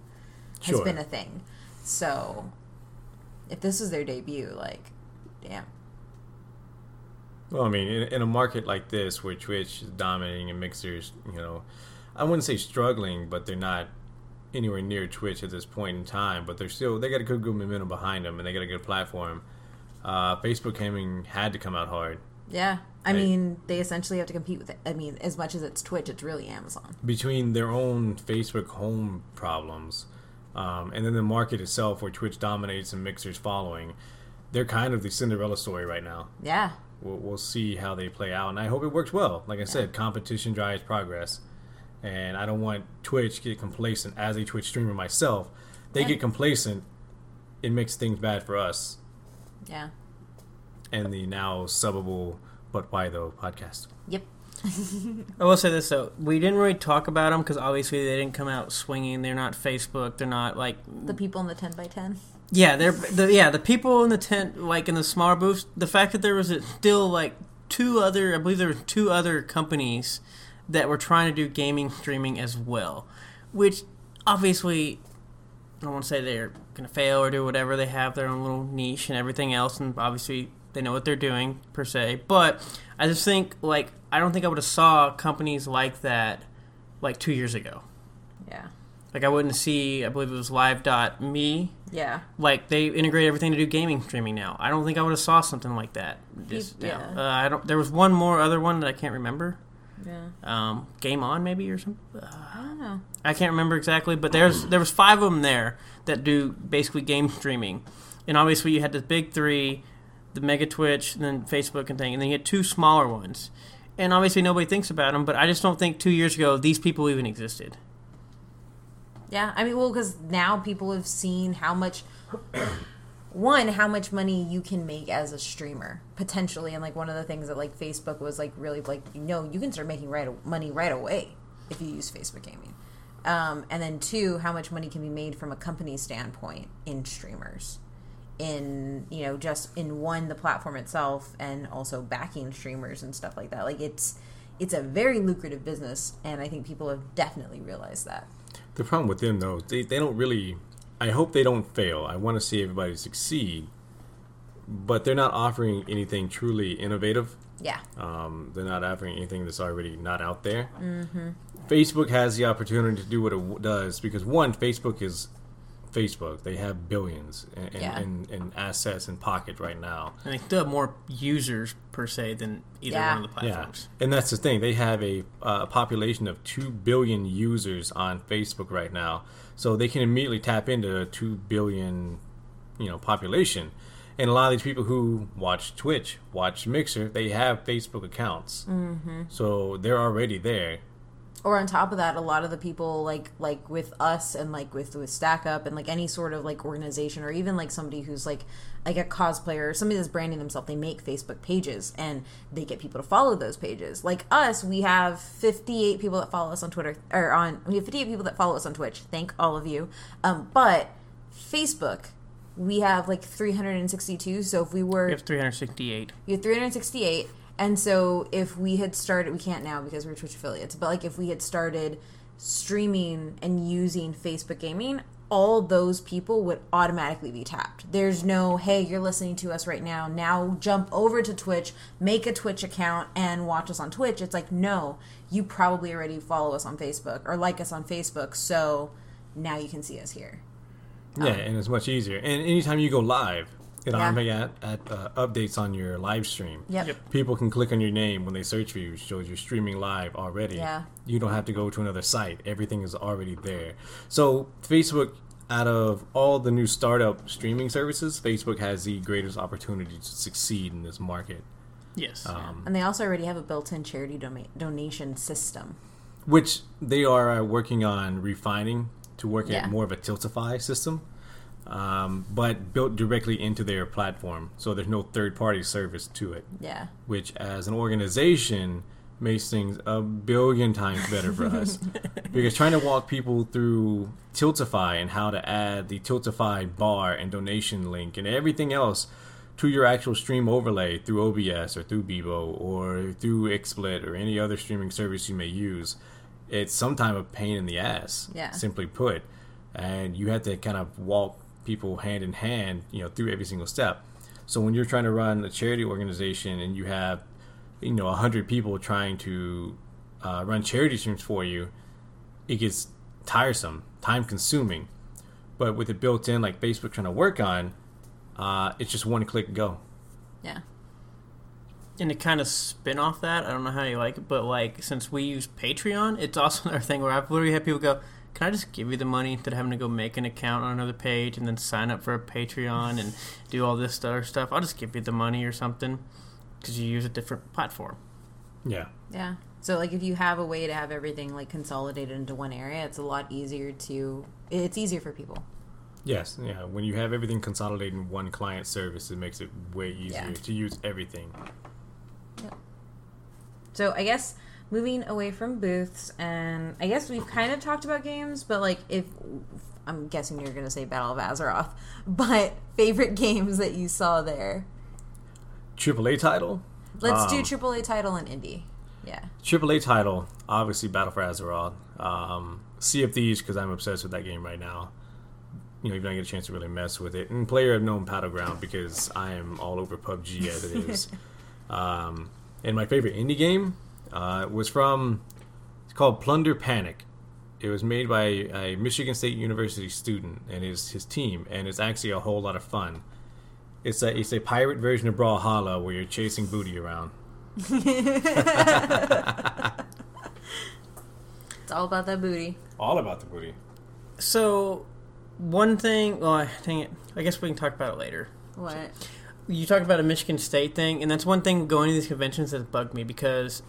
has Sure. been a thing. So if this is their debut, like, damn, Well, I mean, in, in a market like this where Twitch is dominating and Mixer's, you know, I wouldn't say struggling, but they're not anywhere near Twitch at this point in time. But they're still they got a good, good momentum behind them, and they got a good platform. Uh, Facebook gaming had to come out hard yeah. I Right. mean, they essentially have to compete with it. I mean, as much as it's Twitch, it's really Amazon. between their own Facebook home problems, um, and then the market itself, where Twitch dominates and Mixer's following. They're kind of the Cinderella story right now. Yeah, we'll, we'll see how they play out, and I hope it works well. Like I said, competition drives progress, and I don't want Twitch to get complacent as a Twitch streamer myself. They Yeah. get complacent, it makes things bad for us Yeah. and the now subbable but why though podcast. Yep. I will say this though, we didn't really talk about them because obviously they didn't come out swinging. They're not Facebook. They're not like The people in the 10 by 10. yeah, they're the yeah the people in the tent like in the smaller booths. The fact that there was a, still like two other, I believe there were two other companies that were trying to do gaming streaming as well, which obviously I don't want to say they're gonna fail or do whatever. They have their own little niche and everything else, and obviously they know what they're doing per se. But I just think like I don't think I would have saw companies like that like two years ago. Yeah. Like I wouldn't see. I believe it was Live.me. Yeah. Like they integrate everything to do gaming streaming now. I don't think I would have saw something like that. Just Yeah. Uh, I don't. There was one more other one that I can't remember. Yeah. Um, Game On maybe or something. I don't know. I can't remember exactly, but there's there was five of them there that do basically game streaming, and obviously you had the big three, the Mega Twitch, and then Facebook and thing, and then you had two smaller ones, and obviously nobody thinks about them. But I just don't think two years ago these people even existed. Yeah, I mean, well, because now people have seen how much, one, how much money you can make as a streamer potentially, and like one of the things that like Facebook was like really like you know you can start making right money right away if you use Facebook gaming, um, and then two, how much money can be made from a company standpoint in streamers, in you know just in one the platform itself and also backing streamers and stuff like that. Like it's it's a very lucrative business, and I think people have definitely realized that. The problem with them though, they, they don't really. I hope they don't fail. I want to see everybody succeed, but they're not offering anything truly innovative. Yeah. Um, they're not offering anything that's already not out there. Mm-hmm. Facebook has the opportunity to do what it does because one, Facebook is Facebook. They have billions in, in, Yeah. in, in assets in pocket right now. And they still have more users per se than either Yeah. one of the platforms. Yeah. and that's the thing. They have a uh, population of two billion users on Facebook right now, so they can immediately tap into a two billion, you know, population. And a lot of these people who watch Twitch, watch Mixer, they have Facebook accounts, mm-hmm. so they're already there. or on top of that a lot of the people like like with us and like with with stack up and like any sort of like organization or even like somebody who's like like a cosplayer or somebody that's branding themselves they make facebook pages and they get people to follow those pages. Like us we have 58 people that follow us on twitter or on we have 58 people that follow us on twitch. Thank all of you. Um but facebook we have like 362 so if we were We have 368. you have 368 and so if we had started we can't now because we're twitch affiliates but like if we had started streaming and using facebook gaming all those people would automatically be tapped. There's no hey you're listening to us right now. Now jump over to twitch make a twitch account and watch us on twitch. It's like no you probably already follow us on facebook or like us on facebook so now you can see us here. Yeah, and it's much easier. And anytime you go live, it Yeah. automatically at, at uh, updates on your live stream. yep, Yep. People can click on your name when they search for you, it shows you're streaming live already. Yeah. You don't have to go to another site. Everything is already there. So Facebook, out of all the new startup streaming services, Facebook has the greatest opportunity to succeed in this market. Yes. Um, and they also already have a built-in charity doma- donation system which they are uh, working on refining to work Yeah. at more of a Tiltify system, um, but built directly into their platform. So there's no third party service to it, yeah which as an organization makes things a billion times better for us. because trying to walk people through Tiltify and how to add the Tiltify bar and donation link and everything else to your actual stream overlay through OBS or through Bebo or through XSplit or any other streaming service you may use, it's sometimes a pain in the ass. Yeah. Simply put, and you have to kind of walk people hand in hand, you know, through every single step. So when you're trying to run a charity organization and you have, you know, a hundred people trying to uh, run charity streams for you, it gets tiresome, time consuming. But with it built in, like Facebook trying to work on, uh, it's just one click go. yeah and to kind of spin off that, I don't know how you like it, but like since we use Patreon, it's also another thing where I've literally had people go, "Can I just give you the money instead of having to go make an account on another page and then sign up for a Patreon and do all this other stuff? I'll just give you the money or something." because you use a different platform. Yeah. Yeah. So like if you have a way to have everything like consolidated into one area, it's a lot easier to it's easier for people. Yes. Yeah. When you have everything consolidated in one client service, it makes it way easier Yeah. to use everything. Yep. So I guess moving away from booths and I guess we've kind of talked about games, but like if I'm guessing you're going to say Battle of Azeroth, but favorite games that you saw there. AAA title. Let's Um, do AAA title and indie. Yeah. AAA title, obviously Battle for Azeroth. Um, sea of Thieves, because I'm obsessed with that game right now. You know, you don't get a chance to really mess with it. And Player of Unknown Battleground, because I am all over PUBG as it is. um, and my favorite indie game uh, it was from, it's called Plunder Panic. It was made by a Michigan State University student and his, his team, and it's actually a whole lot of fun. It's a, it's a pirate version of Brawlhalla where you're chasing booty around. It's all about that booty. All about the booty. So, one thing, well, I- dang it, I guess we can talk about it later. What? You talked about a Michigan State thing, and that's one thing going to these conventions that bugged me because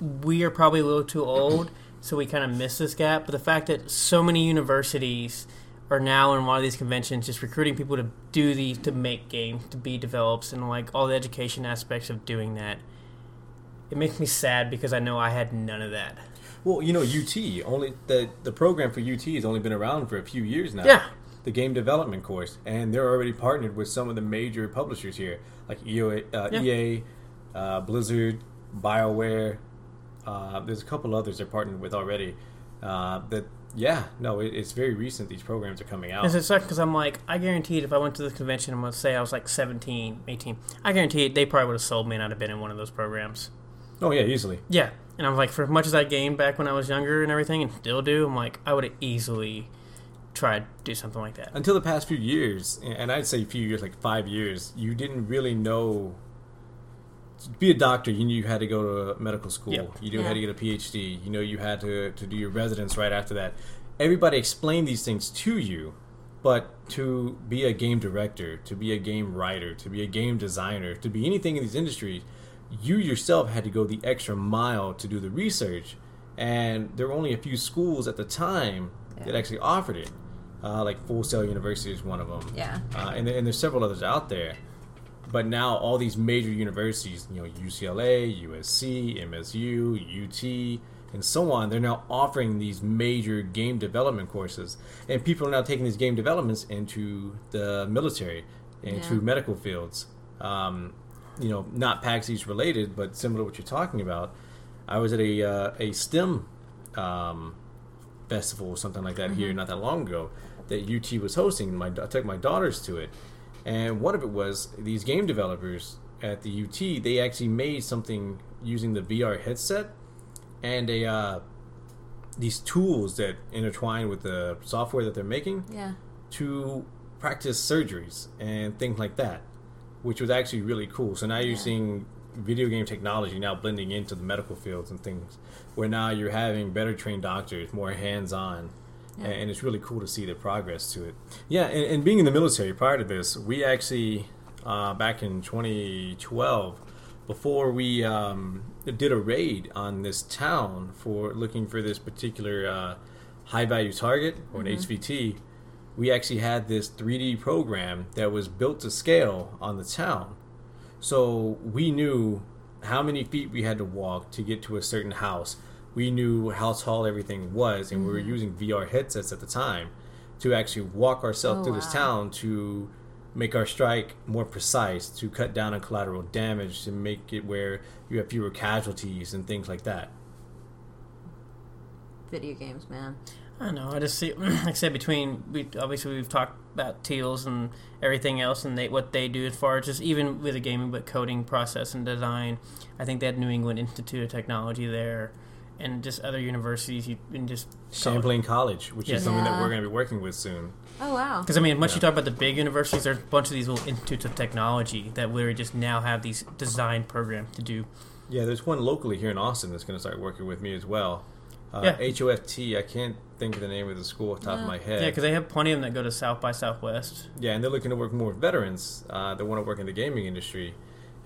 we are probably a little too old, so we kind of miss this gap. But the fact that so many universities are now in one of these conventions just recruiting people to do these, to make games, to be developed, and like all the education aspects of doing that, it makes me sad because I know I had none of that. Well, you know, UT only the the program for UT has only been around for a few years now. Yeah. The game development course, and they're already partnered with some of the major publishers here, like EOA, uh, Yeah. EA, uh, Blizzard, Bioware. Uh, there's a couple others they're partnered with already. Uh, that yeah, no, it, it's very recent. These programs are coming out. And it sucks because I'm like, I guaranteed if I went to this convention and let's say I was like 17, 18, I guarantee they probably would have sold me and I'd have been in one of those programs. Oh yeah, easily. Yeah. And I'm like, for as much as I gamed back when I was younger and everything and still do, I'm like, I would have easily tried to do something like that. until the past few years, and I'd say a few years, like five years, you didn't really know. To be a doctor, you knew you had to go to medical school. Yep. You knew you Yeah. had to get a PhD. You know you had to, to do your residence right after that. Everybody explained these things to you, but to be a game director, to be a game writer, to be a game designer, to be anything in these industries, you yourself had to go the extra mile to do the research. And there were only a few schools at the time that actually offered it. Uh, like Full Sail University is one of them. Yeah. Uh, and, and there's several others out there. But now all these major universities, you know, UCLA, USC, MSU, UT, and so on, they're now offering these major game development courses. And people are now taking these game developments into the military, into Yeah. medical fields. Um, you know, not PAX East related, but similar to what you're talking about. I was at a, uh, a STEM um, festival or something like that here not that long ago that UT was hosting. My I took my daughters to it, and one of it was these game developers at the UT. They actually made something using the VR headset and a uh, these tools that intertwine with the software that they're making Yeah. to practice surgeries and things like that, which was actually really cool. So now you're Yeah. seeing video game technology now blending into the medical fields and things, where now you're having better trained doctors, more hands on. Yeah. And it's really cool to see the progress to it. Yeah, and, and being in the military prior to this, we actually, uh, back in 2012, before we um, did a raid on this town for looking for this particular uh, high value target or an HVT, we actually had this 3D program that was built to scale on the town. So we knew how many feet we had to walk to get to a certain house. We knew how tall everything was, and we were mm-hmm. using VR headsets at the time to actually walk ourselves Oh, through this town to make our strike more precise, to cut down on collateral damage, to make it where you have fewer casualties and things like that. Video games, man. I know. I just see, like I said, between we obviously we've talked about Teals and everything else, and they what they do as far as just even with the gaming, but coding process and design. I think they had New England Institute of Technology there, and just other universities. You and just Champlain College, which Yes. is something that we're going to be working with soon. Oh wow. Because I mean, once you talk about the big universities, there's a bunch of these little institutes of technology that literally just now have these design programs to do. Yeah, there's one locally here in Austin that's going to start working with me as well. Uh, Yeah. HOFT, I can't think of the name of the school off the top of my head. Yeah, because they have plenty of them that go to South by Southwest. Yeah, and they're looking to work more with veterans uh, that want to work in the gaming industry.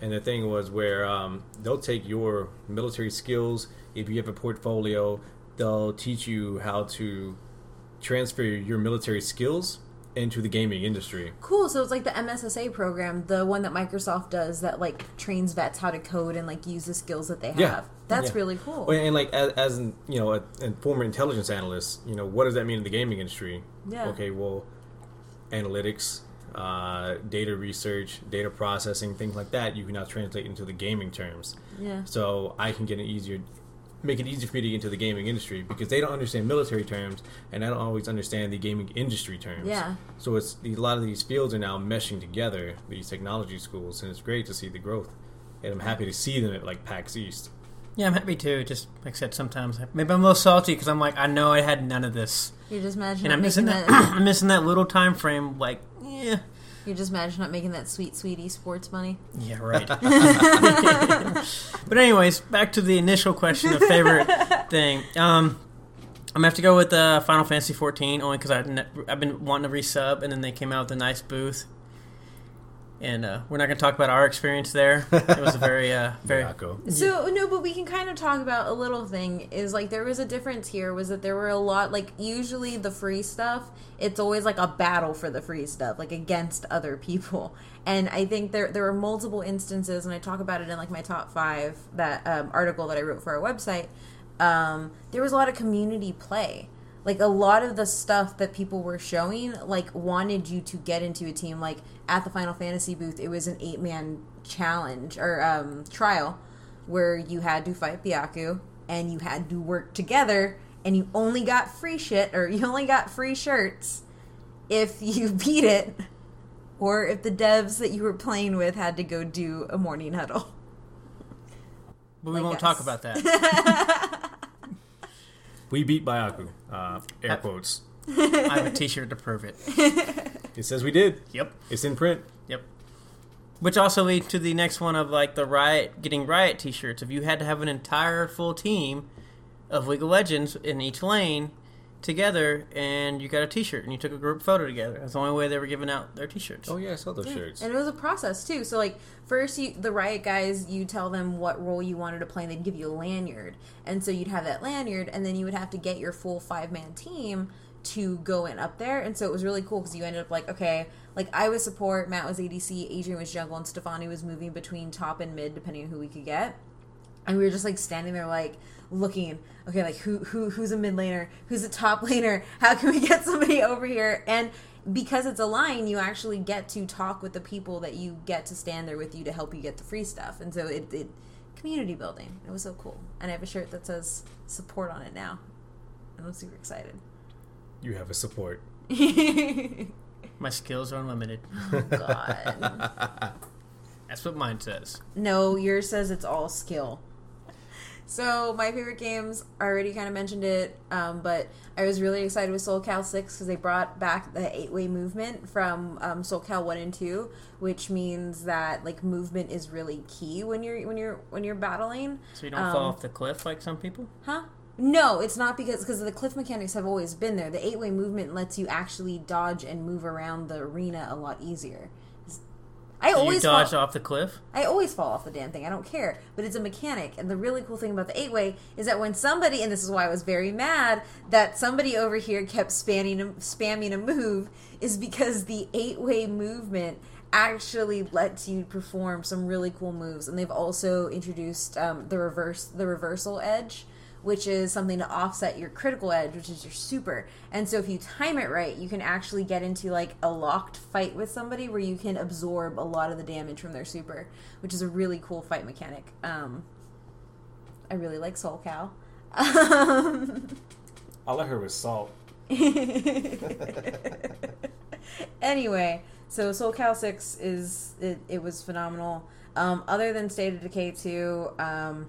And the thing was where um, they'll take your military skills. If you have a portfolio, they'll teach you how to transfer your military skills into the gaming industry. Cool. So it's like the MSSA program, the one that Microsoft does that like trains vets how to code and like use the skills that they have. Yeah. That's Yeah. really cool. Well, And like as, as an, you know, a, a former intelligence analyst, you know, what does that mean in the gaming industry? Yeah. Okay, well, analytics, uh, data research, data processing, things like that, you can now translate into the gaming terms. Yeah. So I can get an easier, make it easier for me to get into the gaming industry because they don't understand military terms and I don't always understand the gaming industry terms. Yeah. So it's a lot of these fields are now meshing together, these technology schools, and it's great to see the growth. And I'm happy to see them at like PAX East. Yeah, I'm happy too. Just like I said, sometimes maybe I'm a little salty because I'm like, I know I had none of this, You're just imagine and I'm missing that. I'm missing that little time frame. Like, yeah, you just imagine not making that sweet, sweet esports money. yeah, right. but anyways, back to the initial question of favorite thing. Um, I'm gonna have to go with uh, Final Fantasy 14 only because ne- I've been wanting to resub, and then they came out with a nice booth. And uh, we're not going to talk about our experience there. It was a very, uh, very. Morocco. So no, but we can kind of talk about a little thing. Is like there was a difference here. Was that there were a lot like usually the free stuff. It's always like a battle for the free stuff, like against other people. And I think there there were multiple instances, and I talk about it in like my top five that um, article that I wrote for our website. Um, there was a lot of community play. Like a lot of the stuff that people were showing, like wanted you to get into a team. Like at the Final Fantasy booth, it was an eight man challenge or um, trial where you had to fight Byakko and you had to work together and you only got free shit or you only got free shirts if you beat it or if the devs that you were playing with had to go do a morning huddle. But we I won't guess. talk about that. We beat Byakko. Uh, air quotes. I have a T-shirt to prove it. It says we did. Yep. It's in print. Yep. Which also leads to the next one of like the riot getting riot T-shirts. If you had to have an entire full team of League of Legends in each lane together, and you got a T-shirt and you took a group photo together, that's the only way they were giving out their T-shirts. Oh yeah, I saw those shirts. And it was a process too. So like first, you, the riot guys, you tell them what role you wanted to play, and they'd give you a lanyard, and so you'd have that lanyard, and then you would have to get your full five man team to go in up there. And so it was really cool because you ended up like okay, like I was support, Matt was ADC, Adrian was jungle, and Stefani was moving between top and mid depending on who we could get. And we were just like standing there like looking, okay, like who who who's a mid laner, who's a top laner, how can we get somebody over here? And because it's a line, you actually get to talk with the people that you get to stand there with you to help you get the free stuff. And so it, it community building. It was so cool. And I have a shirt that says support on it now. And I'm super excited. You have a support. My skills are unlimited. God. That's what mine says. No, yours says it's all skill. So my favorite games, I already kind of mentioned it, um, but I was really excited with Soul Cal Six because they brought back the eight way movement from um, Soul Cal One and Two, which means that like movement is really key when you're when you're when you're battling. So you don't Um, fall off the cliff like some people. Huh? No, it's not because because the cliff mechanics have always been there. The eight way movement lets you actually dodge and move around the arena a lot easier. I So you always dodged fall- off the cliff. I always fall off the damn thing. I don't care. But it's a mechanic. And the really cool thing about the eight way is that when somebody, and this is why I was very mad that somebody over here kept spamming a, spamming a move, is because the eight way movement actually lets you perform some really cool moves. And they've also introduced um, the reverse, the reversal edge. Which is something to offset your critical edge, which is your super. And so, if you time it right, you can actually get into like a locked fight with somebody where you can absorb a lot of the damage from their super, which is a really cool fight mechanic. Um, I really like Soul Cow. Um, I her with salt. anyway, so Soul Cal Six is it, it was phenomenal. Um, other than State of Decay two, um,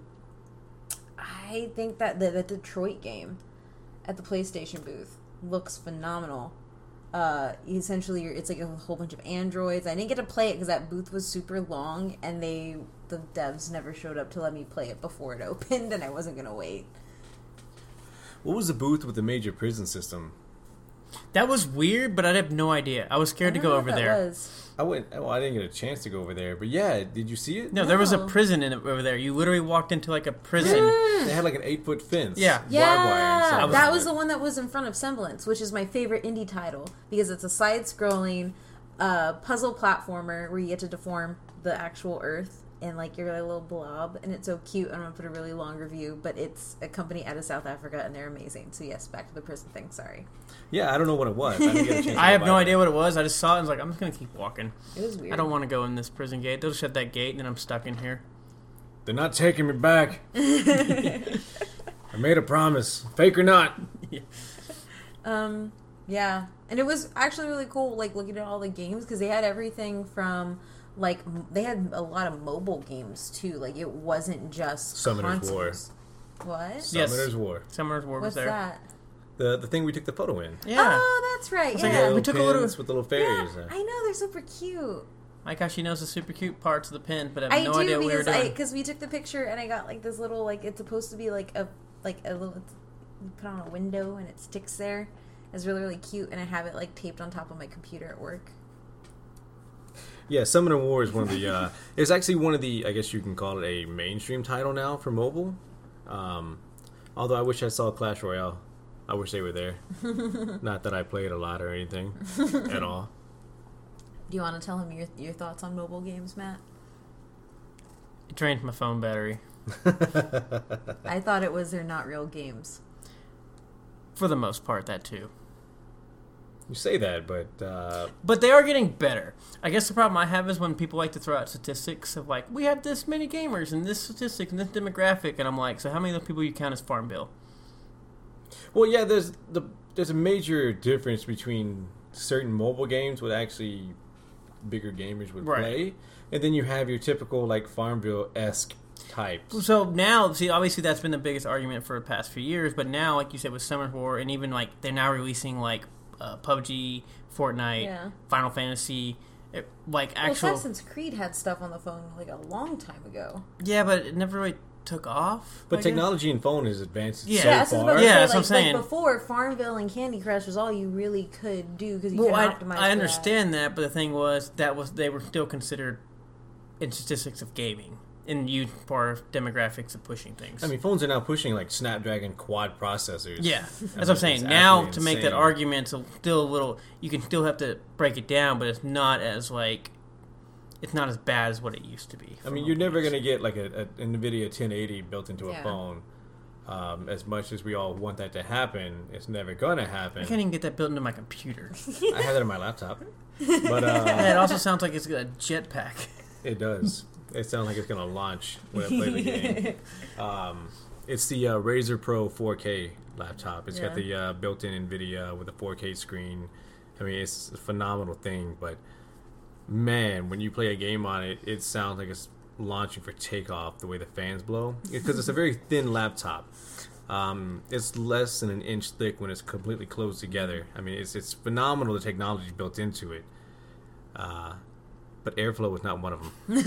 I think that the, the Detroit game at the PlayStation booth looks phenomenal. Uh, essentially, it's like a whole bunch of androids. I didn't get to play it because that booth was super long, and they the devs never showed up to let me play it before it opened, and I wasn't gonna wait. What was the booth with the major prison system? That was weird, but I have no idea. I was scared to go over that there. was. I went. Well, I didn't get a chance to go over there, but yeah, did you see it? No, there was a No. prison in it over there. You literally walked into like a prison. They had like an eight foot fence. Yeah. barbed wire Yeah, inside that was the one that was in front of Semblance, which is my favorite indie title because it's a side-scrolling uh, puzzle platformer where you get to deform the actual Earth and like you're like a little blob, and it's so cute. I'm gonna put a really long review, but it's a company out of South Africa and they're amazing. So yes, back to the prison thing. Sorry, Yeah, I don't know what it was. I didn't get a I have no there. idea what it was. I just saw it and was like, I'm just gonna keep walking. it was weird. I don't want to go in this prison gate. They'll shut that gate and then I'm stuck in here. They're not taking me back. I made a promise, fake or not. Um, yeah, and it was actually really cool, like looking at all the games because they had everything from like they had a lot of mobile games too. Like it wasn't just Summoner's War. consoles. What? Yes. Summoner's War. Summoner's War was What's there. that? The the thing we took the photo in. Yeah. Oh, that's right. like, Yeah. yeah, little we took a little- pins with little fairies. uh, I know they're super cute. Like how she knows the super cute parts of the pin, but I have I no do idea what we were because doing. because we took the picture and I got like this little like it's supposed to be like a like a little you put on a window and it sticks there. It's really really cute and I have it like taped on top of my computer at work. Yeah, Summoner War is one of the. Uh, it's actually one of the. I guess you can call it a mainstream title now for mobile. Um, although I wish I saw Clash Royale. I wish they were there. Not that I played a lot or anything at all. Do you want to tell him your your thoughts on mobile games, Matt? It drained my phone battery. I thought it was they're not real games. For the most part, that too. You say that, but uh, But they are getting better. I guess the problem I have is when people like to throw out statistics of like, we have this many gamers and this statistic and this demographic, and I'm like, so how many of those people you count as Farmville? well, yeah. There's the there's a major difference between certain mobile games with actually bigger gamers would Right. play, and then you have your typical like Farmville esque type. So now, see, obviously that's been the biggest argument for the past few years, but now, like you said, with Summer War, and even like they're now releasing like uh, PUBG, Fortnite, Yeah. Final Fantasy, it, like Well, actual. Assassin's Creed had stuff on the phone like a long time ago. yeah, but it never really took off. But I guess. technology in phone has advanced Yeah. so Yeah, that's what I was far. Yeah, say, that's what I'm like, saying. Like before, Farmville and Candy Crush was all you really could do because you Well, I, optimize. I for understand that. but the thing was that was they were still considered in statistics of gaming in you part of demographics of pushing things. I mean, phones are now pushing like Snapdragon quad processors. yeah, I that's what I'm saying. Now absolutely to make that insane. argument, it's still a little. You can still have to break it down, but it's not as like. It's not as bad as what it used to be. I mean, you're never going to get like a, a an NVIDIA 1080 built into a phone. Um, as much as we all want that to happen, it's never going to happen. I can't even get that built into my computer. I have that on my laptop, but yeah, it uh, also sounds like it's got a jetpack. it does. It sounds like it's going to launch when I play the game. Um, it's the uh, Razer Pro 4K laptop. It's got the uh, built-in NVIDIA with a 4K screen. I mean, it's a phenomenal thing, but man, when you play a game on it, it sounds like it's launching for takeoff the way the fans blow because it's a very thin laptop. Um, it's less than an inch thick when it's completely closed together. I mean, it's it's phenomenal the technology built into it. Uh, but airflow is not one of them.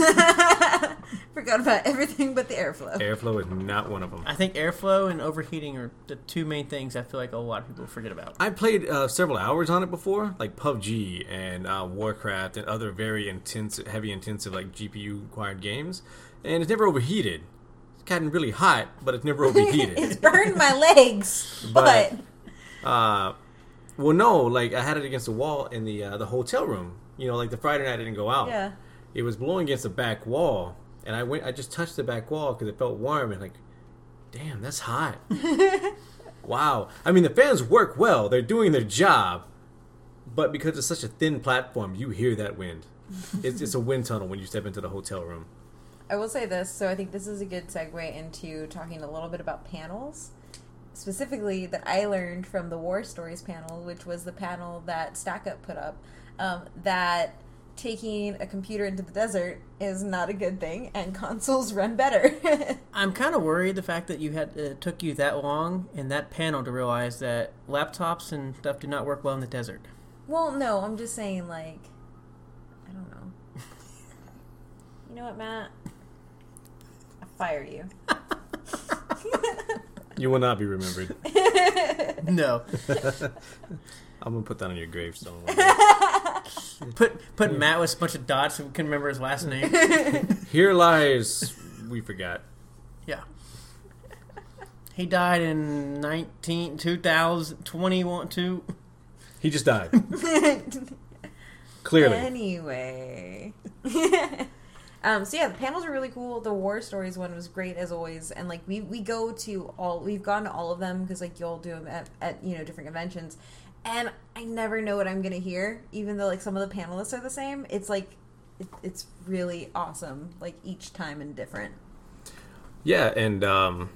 Forgot about everything but the airflow. Airflow is not one of them. I think airflow and overheating are the two main things I feel like a lot of people forget about. I played uh, several hours on it before, like PUBG and uh, Warcraft and other very intense, heavy intensive like GPU required games, and it's never overheated. It's gotten really hot, but it's never overheated. it's overheated. burned my legs, but, But- uh, well, no, like I had it against the wall in the uh, the hotel room. You know, like the Friday night I didn't go out. yeah. It was blowing against the back wall, and I went. I just touched the back wall because it felt warm, and like, damn, that's hot. wow. I mean, the fans work well; they're doing their job, but because it's such a thin platform, you hear that wind. It's, it's a wind tunnel when you step into the hotel room. I will say this, so I think this is a good segue into talking a little bit about panels. Specifically, that I learned from the War Stories panel, which was the panel that StackUp put up, um, that taking a computer into the desert is not a good thing, and consoles run better. I'm kind of worried the fact that you had it took you that long in that panel to realize that laptops and stuff do not work well in the desert. well, no, I'm just saying, like, I don't know. You know what, Matt? I fire you. You will not be remembered. No, I'm gonna put that on your gravestone. Put put Matt with a bunch of dots so we can remember his last name. Here lies. We forgot. yeah. He died in 19, 2000, 21, two. He just died. Clearly. Anyway. um, so yeah, the panels are really cool. The war stories one was great as always, and like we we go to all we've gone to all of them because like you'll do them at, at you know different conventions, and I never know what I'm gonna hear, even though like some of the panelists are the same. It's like it, it's really awesome, like each time and different. Yeah, and um,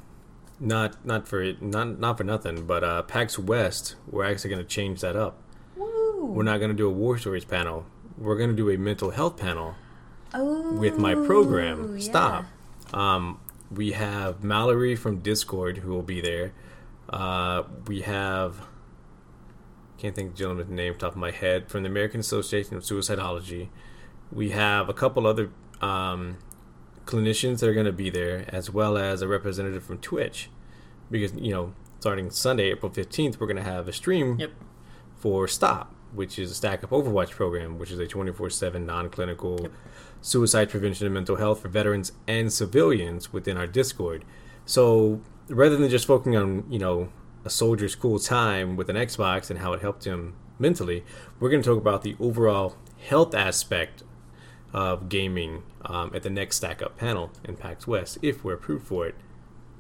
not not for not not for nothing, but uh, PAX West, we're actually going to change that up. Woo! We're not going to do a war stories panel. We're going to do a mental health panel Oh, with my program. yeah. Stop. Um, we have Mallory from Discord who will be there. Uh, we have can't think of the gentleman's name off the top of my head from the American Association of Suicidology. We have a couple other um, clinicians that are going to be there, as well as a representative from Twitch, because you know, starting Sunday, April fifteenth, we're going to have a stream Yep. for Stop, which is a StackUp Overwatch program, which is a 24 7 non clinical suicide prevention and mental health for veterans and civilians within our Discord. So rather than just focusing on, you know, a soldier's cool time with an Xbox and how it helped him mentally, we're going to talk about the overall health aspect of gaming um, at the next StackUp panel in PAX West, if we're approved for it.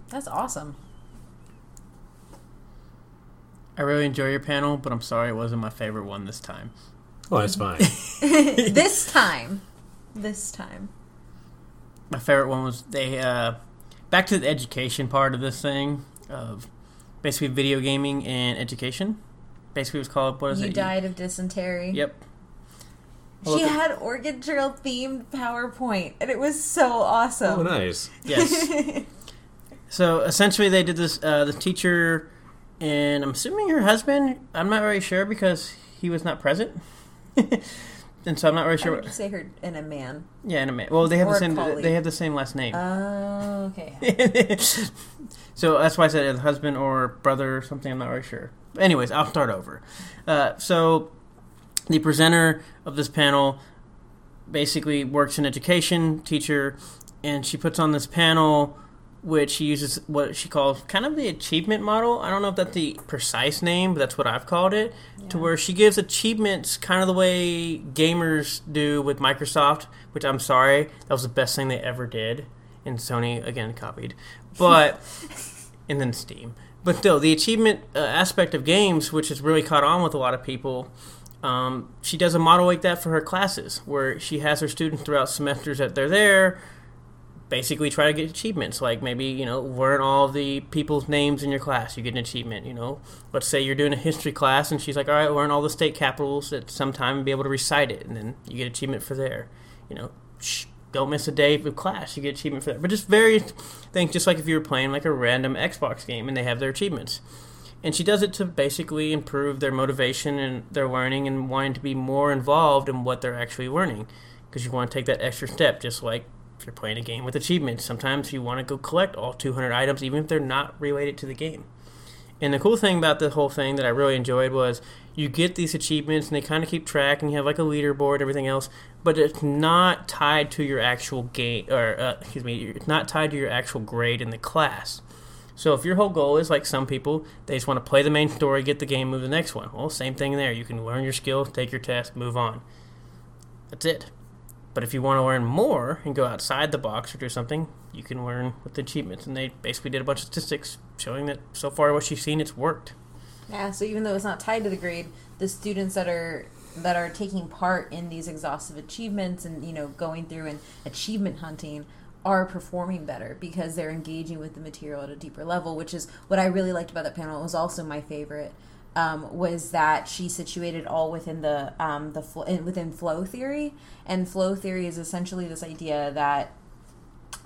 That's awesome. I really enjoy your panel, but I'm sorry it wasn't my favorite one this time. Oh, that's fine. this time, this time. My favorite one was they uh, back to the education part of this thing of basically video gaming and education. Basically, it was called what is you it? died of dysentery. Yep. She had Oregon Trail themed PowerPoint, and it was so awesome. oh, nice. Yes. so essentially, they did this. Uh, the teacher and I'm assuming her husband. I'm not very sure because he was not present, and so I'm not really I sure. would just say her and a man. Yeah, and a man. Well, they have Or the same. colleague. They have the same last name. Oh, okay. so that's why I said husband or brother or something. I'm not really sure. Anyways, I'll start over. Uh, so the presenter of this panel basically works in education, teacher, and she puts on this panel which she uses what she calls kind of the achievement model. I don't know if that's the precise name, but that's what I've called it. To where she gives achievements kind of the way gamers do with Microsoft, which I'm sorry, that was the best thing they ever did. And Sony again copied, but and then Steam. But still, the achievement uh, aspect of games, which has really caught on with a lot of people, um, she does a model like that for her classes, where she has her students throughout semesters that they're there, basically try to get achievements. Like maybe you know learn all the people's names in your class, you get an achievement. You know, let's say you're doing a history class, and she's like, all right, learn all the state capitals at some time and be able to recite it, and then you get achievement for there. You know, shh, don't miss a day of class, you get achievement for that. But just various things, just like if you were playing like a random Xbox game and they have their achievements. And she does it to basically improve their motivation and their learning and wanting to be more involved in what they're actually learning. Because you want to take that extra step, just like if you're playing a game with achievements. Sometimes you want to go collect all 200 items, even if they're not related to the game. And the cool thing about the whole thing that I really enjoyed was you get these achievements and they kind of keep track and you have like a leaderboard everything else, but it's not tied to your actual game or uh, excuse me, it's not tied to your actual grade in the class. So if your whole goal is like some people, they just want to play the main story, get the game, move to the next one. Well, same thing there. You can learn your skills, take your test, move on. That's it. But if you want to learn more and go outside the box or do something, you can learn with the achievements. And they basically did a bunch of statistics showing that so far what she's seen, it's worked. Yeah, so even though it's not tied to the grade, the students that are that are taking part in these exhaustive achievements and you know going through and achievement hunting are performing better because they're engaging with the material at a deeper level, which is what I really liked about that panel. It was also my favorite. Um, was that she situated all within the um, the fl- within flow theory, and flow theory is essentially this idea that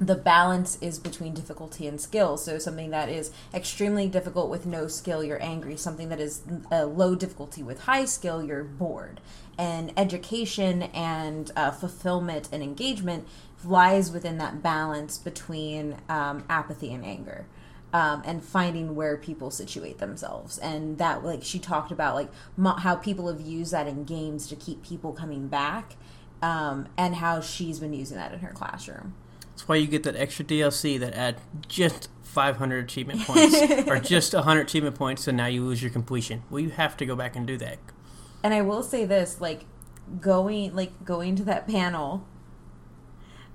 the balance is between difficulty and skill. So something that is extremely difficult with no skill, you're angry. Something that is low difficulty with high skill, you're bored. And education and uh, fulfillment and engagement lies within that balance between um, apathy and anger. Um, and finding where people situate themselves and that like she talked about like mo- how people have used that in games to keep people coming back um, and how she's been using that in her classroom That's why you get that extra DLC that add just 500 achievement points or just 100 achievement points, and now you lose your completion. Well, you have to go back and do that. and i will say this like going like going to that panel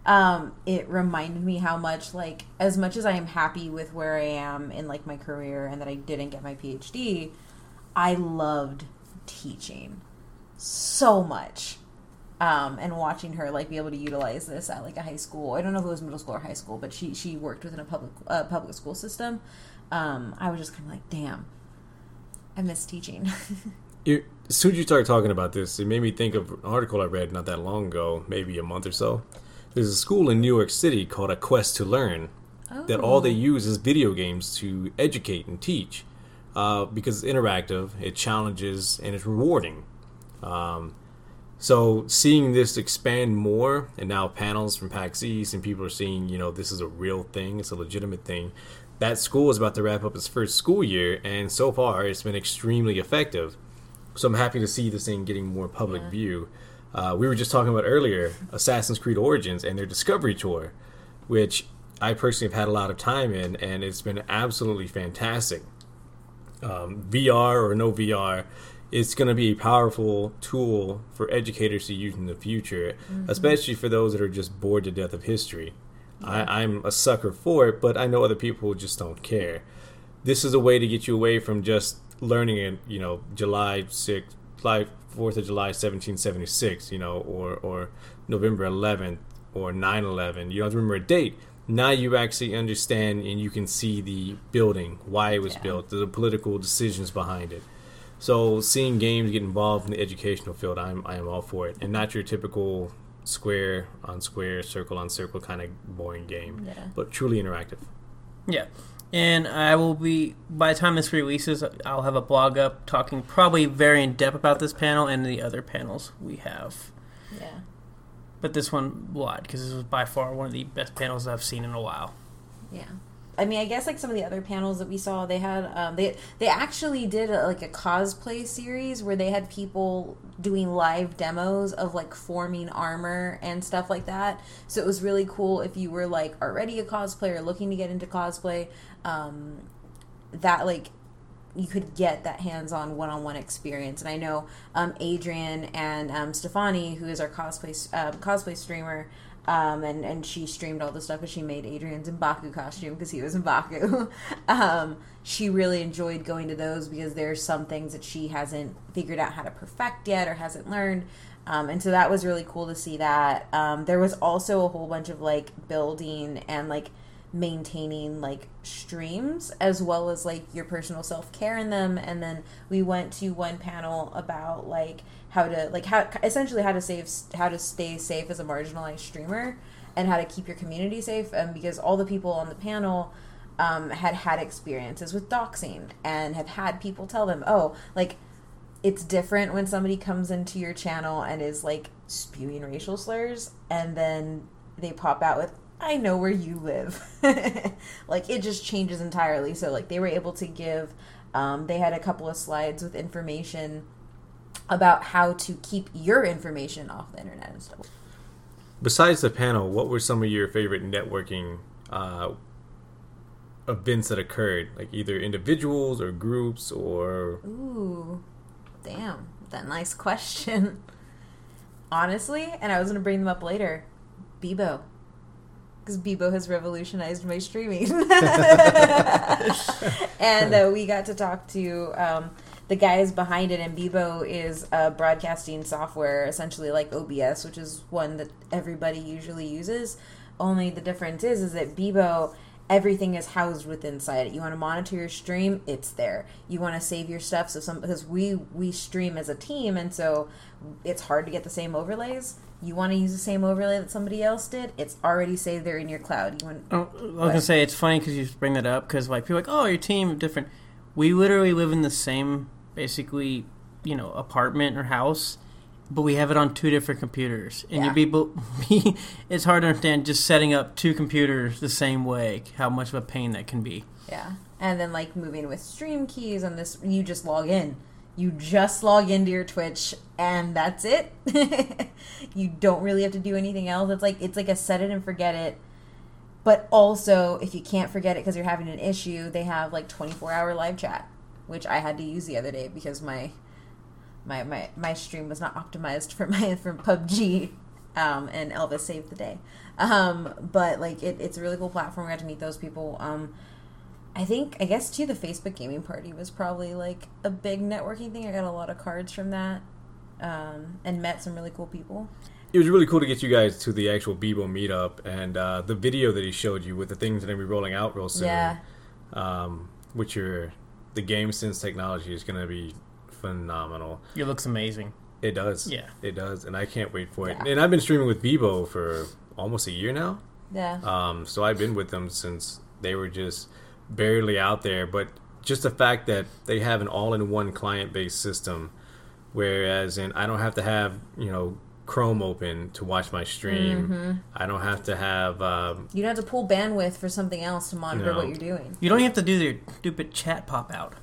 um it reminded me how much like as much as i am happy with where i am in like my career and that i didn't get my phd i loved teaching so much um and watching her like be able to utilize this at like a high school i don't know if it was middle school or high school but she she worked within a public uh, public school system um i was just kind of like damn i miss teaching It, as soon as you started talking about this, it made me think of an article I read not that long ago, maybe a month or so. There's a school in New York City called A Quest to Learn that all they use is video games to educate and teach uh, because it's interactive, it challenges, and it's rewarding. Um, so seeing this expand more, and now panels from PAX East, and people are seeing, you know, this is a real thing, it's a legitimate thing. That school is about to wrap up its first school year, and so far it's been extremely effective. So I'm happy to see this thing getting more public view. Uh, we were just talking about earlier Assassin's Creed Origins and their Discovery Tour, which I personally have had a lot of time in, and it's been absolutely fantastic. Um, VR or no VR, it's going to be a powerful tool for educators to use in the future, especially for those that are just bored to death of history. I, I'm a sucker for it, but I know other people just don't care. This is a way to get you away from just learning it, you know, July 6th, July 4th of July 1776, you know, or, or November 11th or 9 11. You don't have to remember a date. Now you actually understand and you can see the building, why it was Yeah. built, the political decisions behind it. So seeing games get involved in the educational field, I'm I am all for it, and not your typical square on square, circle on circle kind of boring game, Yeah. but truly interactive. Yeah. And I will be, by the time this releases, I'll have a blog up talking probably very in depth about this panel and the other panels we have. yeah But this one, a lot, because this was by far one of the best panels I've seen in a while. Yeah. I mean, I guess like some of the other panels that we saw, they had um, they they actually did a, like a cosplay series where they had people doing live demos of like forming armor and stuff like that. So it was really cool if you were like already a cosplayer looking to get into cosplay. Um, that like you could get that hands-on one-on-one experience. And I know um, Adrian and um, Stefani, who is our cosplay um, cosplay streamer, um, and and she streamed all the stuff, and she made Adrian's Mbaku costume because he was Mbaku. um, she really enjoyed going to those because there's some things that she hasn't figured out how to perfect yet or hasn't learned. Um, and so that was really cool to see that. Um, there was also a whole bunch of like building and like maintaining like streams as well as like your personal self-care in them. And then we went to one panel about like how to like how essentially how to save how to stay safe as a marginalized streamer and how to keep your community safe. And because all the people on the panel um, had had experiences with doxing and have had people tell them oh like it's different when somebody comes into your channel and is like spewing racial slurs and then they pop out with I know where you live. like it just changes entirely. So like they were able to give um, they had a couple of slides with information about how to keep your information off the internet and stuff. Besides the panel, what were some of your favorite networking uh, events that occurred? Like either individuals or groups or Ooh, damn, that nice question. Honestly, and I was gonna bring them up later. Bebo, because Bebo has revolutionized my streaming, and uh, we got to talk to um, the guys behind it. And Bebo is a broadcasting software, essentially like OBS, which is one that everybody usually uses. Only the difference is, is that Bebo everything is housed within inside it. You want to monitor your stream, it's there. You want to save your stuff so some because we we stream as a team and so it's hard to get the same overlays. You want to use the same overlay that somebody else did, it's already saved there in your cloud. You want Oh, I was gonna say it's funny because you bring that up because like people are like, oh, your team different. We literally live in the same, basically, you know, apartment or house, but we have it on two different computers, and Yeah. you'd be, be it's hard to understand just setting up two computers the same way how much of a pain that can be. Yeah. And then like moving with stream keys and this you just log in. You just log into your Twitch and that's it. you don't really have to do anything else. It's like it's like a set it and forget it. But also, if you can't forget it because you're having an issue, they have like 24 hour live chat, which I had to use the other day because my my my, my stream was not optimized for my for PUBG. Um, and Elvis saved the day. Um, but like it, it's a really cool platform. We got to meet those people. Um, I think I guess too the Facebook gaming party was probably like a big networking thing. I got a lot of cards from that, um, and met some really cool people. It was really cool to get you guys to the actual Bebo meetup and uh, the video that he showed you with the things that are gonna be rolling out real soon. Yeah. Um, which your the Game Sense technology is gonna be phenomenal. It looks amazing. It does. Yeah. It does, and I can't wait for it. Yeah. And I've been streaming with Bebo for almost a year now. Yeah, Um, so I've been with them since they were just barely out there. But just the fact that they have an all-in-one client-based system, whereas in I don't have to have you know Chrome open to watch my stream. Mm-hmm. I don't have to have. Um, you don't have to pull bandwidth for something else to monitor No. what you're doing. You don't have to do your stupid chat pop out.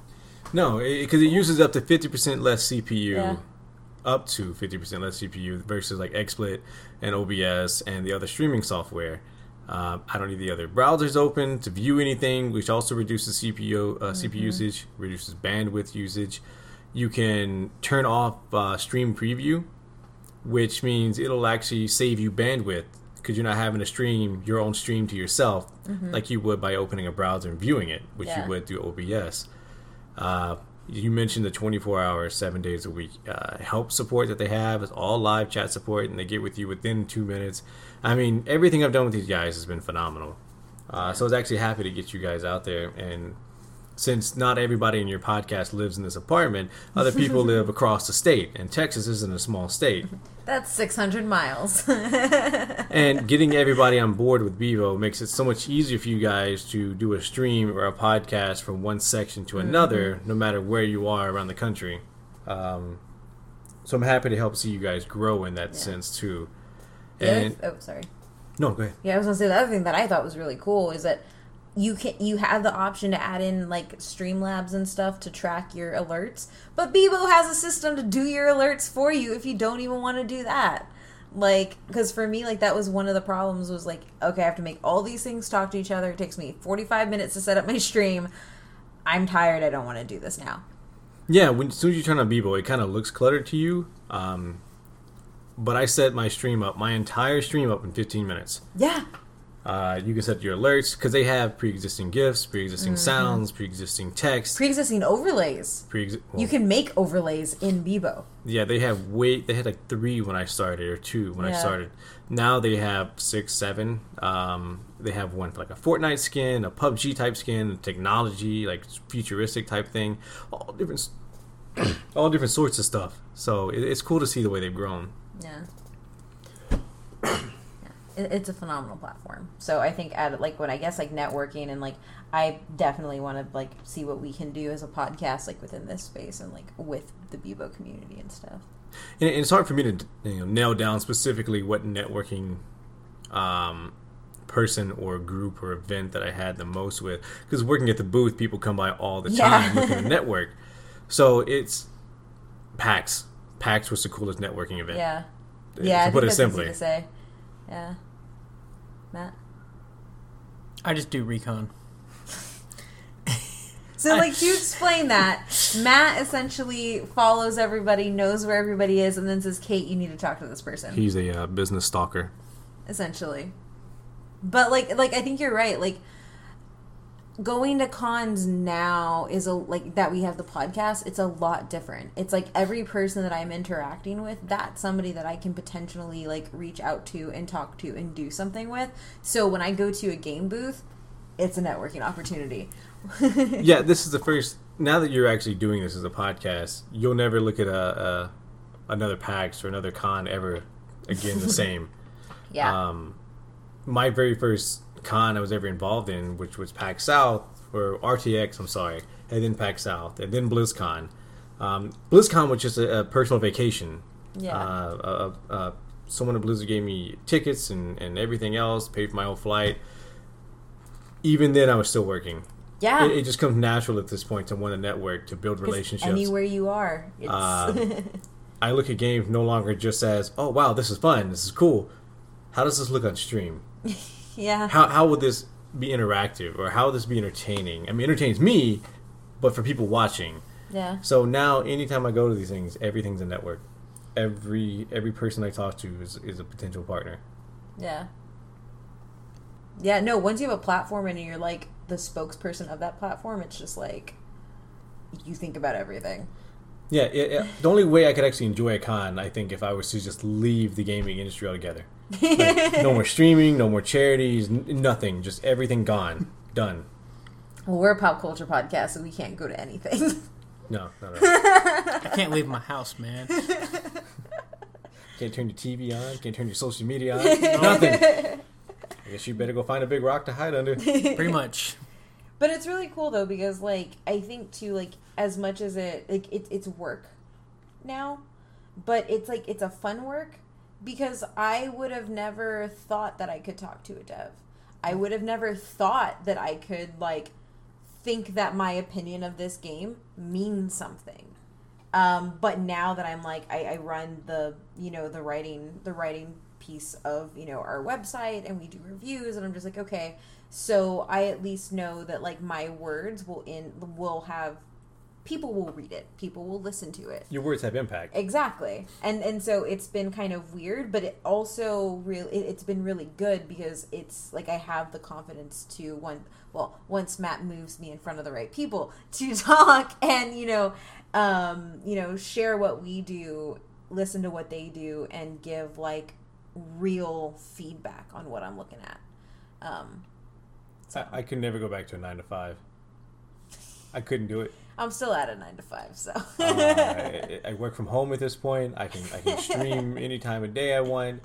no, because it, uses up to fifty percent less CPU. Yeah. Up to fifty percent less CPU versus like XSplit and OBS and the other streaming software. Um, I don't need the other browsers open to view anything, which also reduces CPU uh, CPU usage, reduces bandwidth usage. You can turn off uh, stream preview, which means it'll actually save you bandwidth because you're not having to stream your own stream to yourself like you would by opening a browser and viewing it, which Yeah. you would through OBS. Uh, you mentioned the 24 hours, seven days a week uh, help support that they have. It's all live chat support, and they get with you within two minutes. I mean, everything I've done with these guys has been phenomenal. Uh, so I was actually happy to get you guys out there. And since not everybody in your podcast lives in this apartment, other people live across the state, and Texas isn't a small state. That's 600 miles. and getting everybody on board with Bebo makes it so much easier for you guys to do a stream or a podcast from one section to another, no matter where you are around the country. Um, so I'm happy to help see you guys grow in that sense too. Other- oh, sorry. no, go ahead. Yeah, I was gonna say the other thing that I thought was really cool is that you can you have the option to add in like Streamlabs and stuff to track your alerts, but Bebo has a system to do your alerts for you if you don't even want to do that. Like, because for me, like that was one of the problems was like, okay, I have to make all these things talk to each other. It takes me forty five minutes to set up my stream. I'm tired. I don't want to do this now. Yeah, when as soon as you turn on Bebo, it kind of looks cluttered to you. Um, but I set my stream up, my entire stream up in 15 minutes. Yeah, Uh, you can set your alerts because they have pre-existing gifs, pre-existing sounds, pre-existing text. pre existing overlays. Pre- well, You can make overlays in Bebo. Yeah, they have wait. They had like three when I started, or two when I started. Now they have six, seven. Um, they have one for like a Fortnite skin, a PUBG type skin, technology like futuristic type thing, all different, all different sorts of stuff. So it, it's cool to see the way they've grown. Yeah. yeah. It, it's a phenomenal platform. So I think at like when I guess like networking and like I definitely want to like see what we can do as a podcast like within this space and like with the Bebo community and stuff. And it's hard for me to you know, nail down specifically what networking um, person or group or event that I had the most with. Because working at the booth, people come by all the Yeah. time looking to network. So it's PAX. PAX was the coolest networking event. Yeah. To Yeah, To put it simply. to say. Yeah. Matt. I just do recon. So, like, to explain that, Matt essentially follows everybody, knows where everybody is, and then says, "Kate, you need to talk to this person." He's a uh, business stalker. essentially. But like like I think you're right. Like going to cons now is a like that we have the podcast, it's a lot different. It's like every person that I'm interacting with, that's somebody that I can potentially like reach out to and talk to and do something with. So when I go to a game booth, it's a networking opportunity. yeah, this is the first. Now that you're actually doing this as a podcast, you'll never look at a, a another PAX or another con ever again the same. Yeah. Um, my very first con I was ever involved in, which was PAX South or RTX, I'm sorry, and then PAX South, and then BlizzCon. Um, BlizzCon was just a, a personal vacation Yeah. Uh, uh, uh, someone at Blizzard gave me tickets and, and everything else, paid for my whole flight. Even then, I was still working. yeah. It, it just comes natural at this point to want to network, to build relationships. Anywhere you are, it's Uh, I look at games no longer just as, oh wow, this is fun, this is cool. How does this look on stream? yeah. How how would this be interactive, or how would this be entertaining? I mean, entertains me, but for people watching. yeah. So now, anytime I go to these things, everything's a network. Every every person I talk to is, is a potential partner. Yeah. Yeah, no, once you have a platform and you're like the spokesperson of that platform, it's just like you think about everything. Yeah, it, it- the only way I could actually enjoy a con, I think, if I was to just leave the gaming industry altogether. Like, no more streaming, no more charities, n- nothing. Just everything gone, done. Well, we're a pop culture podcast, so we can't go to anything. No, no, no. I can't leave my house, man. Can't turn your TV on. Can't turn your social media on. Nothing. I guess you better go find a big rock to hide under. Pretty much. but it's really cool though because like I think too like as much as it like it, it's work now, but it's like it's a fun work because I would have never thought that I could talk to a dev. I would have never thought that I could like think that my opinion of this game means something. Um, but now that I'm like I, I run the you know the writing the writing piece of you know our website and we do reviews and I'm just like okay so I at least know that like my words will in will have people will read it people will listen to it Your words have impact. Exactly. And and so it's been kind of weird, but it also really it, it's been really good because it's like I have the confidence to one well, once Matt moves me in front of the right people to talk and you know um you know share what we do, listen to what they do and give like real feedback on what I'm looking at. Um I, I could never go back to a nine to five. I couldn't do it. I'm still at a 9 to 5, so Uh, I, I work from home at this point. I can I can stream any time of day I want.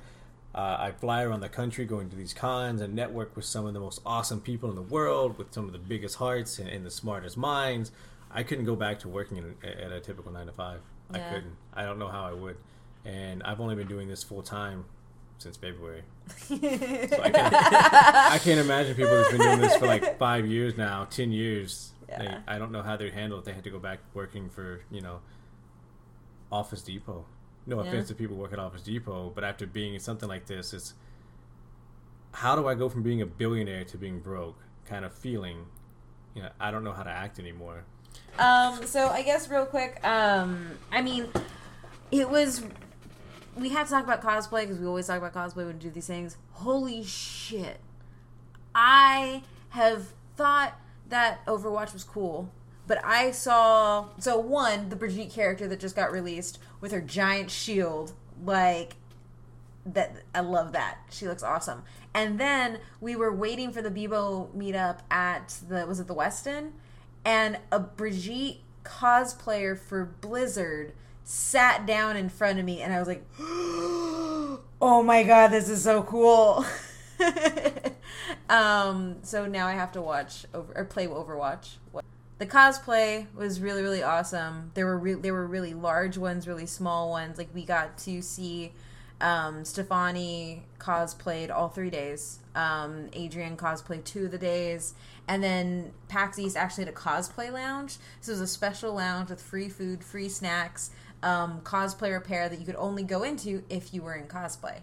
Uh, I fly around the country going to these cons and network with some of the most awesome people in the world, with some of the biggest hearts and, and the smartest minds. I couldn't go back to working in, at a typical nine to five. I couldn't. I don't know how I would. And I've only been doing this full time since February. So I, can't, I can't imagine people who've been doing this for like five years now, ten years. Yeah. Like, I don't know how they'd handle it. They had to go back working for you know Office Depot. No Yeah. offense to people who work at Office Depot, but after being in something like this, it's how do I go from being a billionaire to being broke? Kind of feeling, you know, I don't know how to act anymore. Um, so I guess real quick, um, I mean, it was. We have to talk about cosplay because we always talk about cosplay when we do these things. Holy shit! I have thought that Overwatch was cool, but I saw so one the Brigitte character that just got released with her giant shield, like that I love that. She looks awesome. And then we were waiting for the Bebo meetup at the was it the Weston? And a Brigitte cosplayer for Blizzard sat down in front of me and I was like, "Oh my god, this is so cool." um so now I have to watch over or play Overwatch. The cosplay was really really awesome. There were re- there were really large ones, really small ones. Like we got to see um, Stefani cosplayed all three days. Um, Adrian cosplayed two of the days, and then PAX East actually had a cosplay lounge. So it was a special lounge with free food, free snacks, um, cosplay repair that you could only go into if you were in cosplay.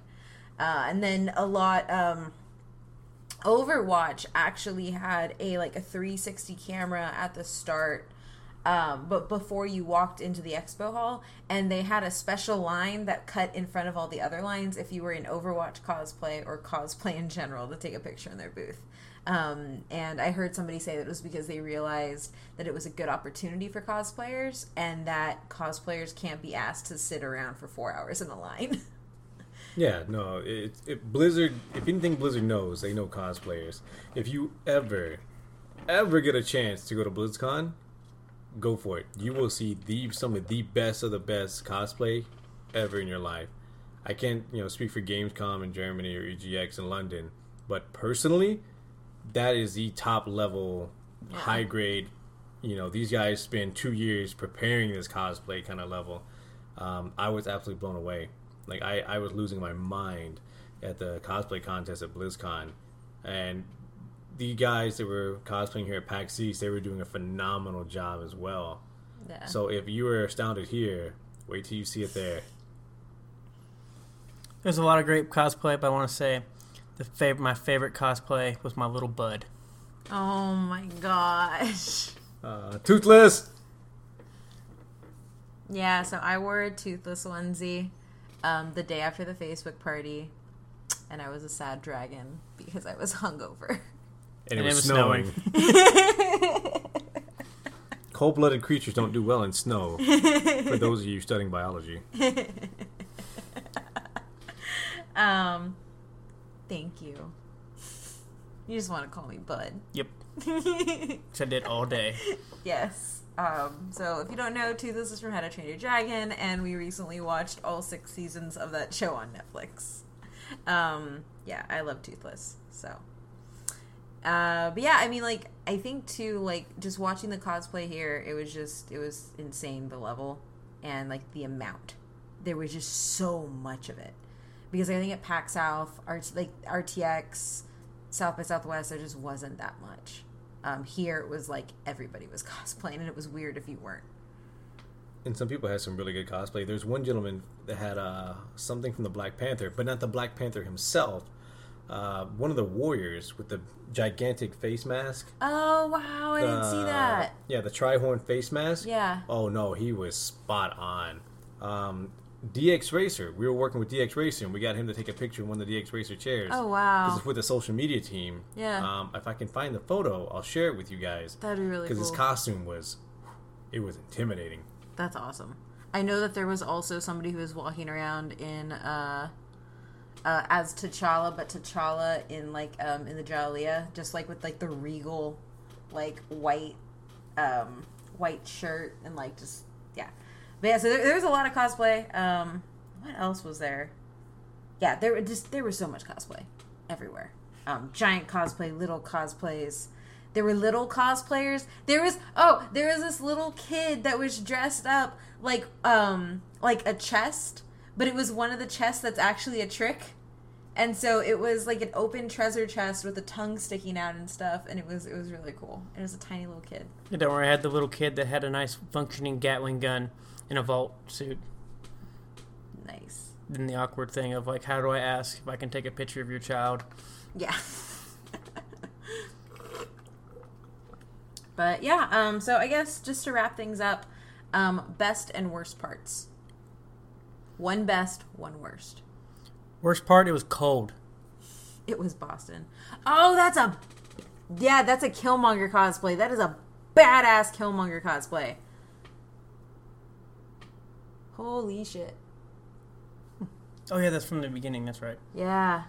Uh, and then a lot. Um, Overwatch actually had a like a 360 camera at the start um, but before you walked into the expo hall and they had a special line that cut in front of all the other lines if you were in overwatch cosplay or cosplay in general to take a picture in their booth. Um, and i heard somebody say that it was because they realized that it was a good opportunity for cosplayers and that cosplayers can't be asked to sit around for four hours in a line Yeah, no, it, it Blizzard. If anything, Blizzard knows they know cosplayers. If you ever, ever get a chance to go to BlizzCon, go for it. You will see the some of the best of the best cosplay ever in your life. I can't, you know, speak for Gamescom in Germany or EGX in London, but personally, that is the top level, high grade. You know, these guys spend two years preparing this cosplay kind of level. um, I was absolutely blown away. Like I, I was losing my mind at the cosplay contest at BlizzCon, and the guys that were cosplaying here at PAX East, they were doing a phenomenal job as well. Yeah. So if you were astounded here, wait till you see it there. There's a lot of great cosplay, but I want to say the fav- my favorite cosplay was my little bud. oh my gosh. Uh, toothless. Yeah, so I wore a toothless onesie um, the day after the Facebook party, and I was a sad dragon because I was hungover. And, it, And was, it was snowing. Cold-blooded creatures don't do well in snow. For those of you studying biology, Um, thank you. You just want to call me Bud. Yep, which I did all day. Yes. Um, so if you don't know, Toothless is from How to Train Your Dragon, and we recently watched all six seasons of that show on Netflix. Um, yeah, I love Toothless. So, uh, but yeah, I mean, like, I think too, like, just watching the cosplay here, it was just, it was insane the level and like the amount. There was just so much of it because I think at PAX South, RT, like RTX, South by Southwest, there just wasn't that much. Um, here it was like everybody was cosplaying, and it was weird if you weren't. and some people had some really good cosplay. There's one gentleman that had uh, something from the Black Panther, but not the Black Panther himself. Uh, one of the warriors with the gigantic face mask. Oh wow, I didn't see Uh, that. Yeah, the trihorn face mask. Yeah. Oh no, he was spot on. Um, DX Racer. We were working with DX Racer, and we got him to take a picture in one of the DX Racer chairs. Oh wow! Because it's with the social media team. Yeah. Um, if I can find the photo, I'll share it with you guys. that'd be really Because cool. his costume was, it was intimidating. That's awesome. I know that there was also somebody who was walking around in uh, uh, as T'Challa, but T'Challa in like um, in the Jalea, just like with like the regal, like white, um, white shirt and like just yeah. But yeah, so there, there was a lot of cosplay. Um, what else was there? Yeah, there were just there was so much cosplay everywhere. Um, giant cosplay, little cosplays. There were little cosplayers. There was oh, there was this little kid that was dressed up like um like a chest, but it was one of the chests that's actually a trick. And so it was like an open treasure chest with a tongue sticking out and stuff, and it was it was really cool. And it was a tiny little kid. Yeah, don't worry, I had the little kid that had a nice functioning Gatling gun in a vault suit. Nice. Then the awkward thing of like, how do I ask if I can take a picture of your child? Yeah. but yeah, um, so I guess just to wrap things up, um, best and worst parts. One best, one worst. Worst part, it was cold. It was Boston. Oh, that's a yeah, that's a Killmonger cosplay. That is a badass Killmonger cosplay. Holy shit. Oh yeah, that's from the beginning. That's right. Yeah.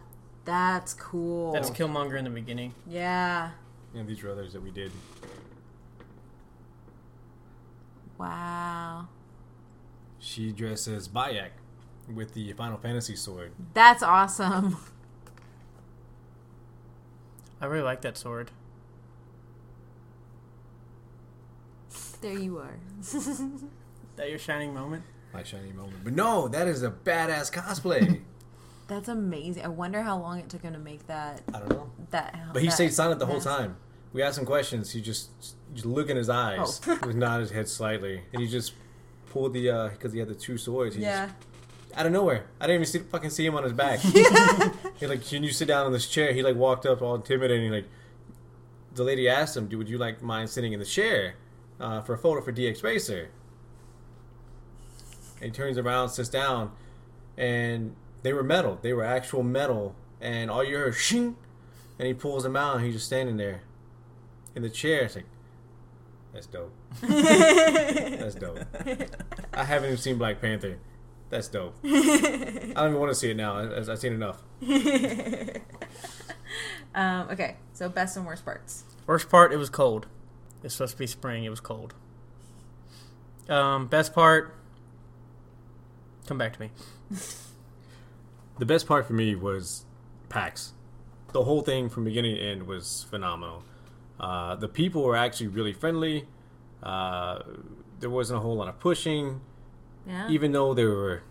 That's cool. That's Killmonger in the beginning. yeah. And these are others that we did. Wow. She dresses as Bayek with the Final Fantasy sword. That's awesome. I really like that sword. There you are. That your shining moment? My shiny moment. But no, that is a badass cosplay. That's amazing. I wonder how long it took him to make that. I don't know. That. But he that stayed silent the whole time. We asked him questions. He just just look in his eyes. Oh. he would nod his head slightly, and he just pulled the uh because he had the two swords. He Yeah. Just, out of nowhere, I didn't even see, fucking see him on his back. he like, can you sit down on this chair? He like walked up all intimidating. Like the lady asked him, "Do would you like mind sitting in the chair uh, for a photo for DX Racer?" And he turns around, sits down, and they were metal. They were actual metal, and all you heard shing, and he pulls them out, and he's just standing there in the chair. It's like, that's dope. that's dope. I haven't even seen Black Panther. That's dope. I don't even want to see it now. I, I've seen enough. Um, okay, so best and worst parts. Worst part, it was cold. It's supposed to be spring. It was cold. Um, best part, come back to me. The best part for me was PAX. The whole thing from beginning to end was phenomenal. Uh, the people were actually really friendly. Uh, there wasn't a whole lot of pushing. Yeah. even though there were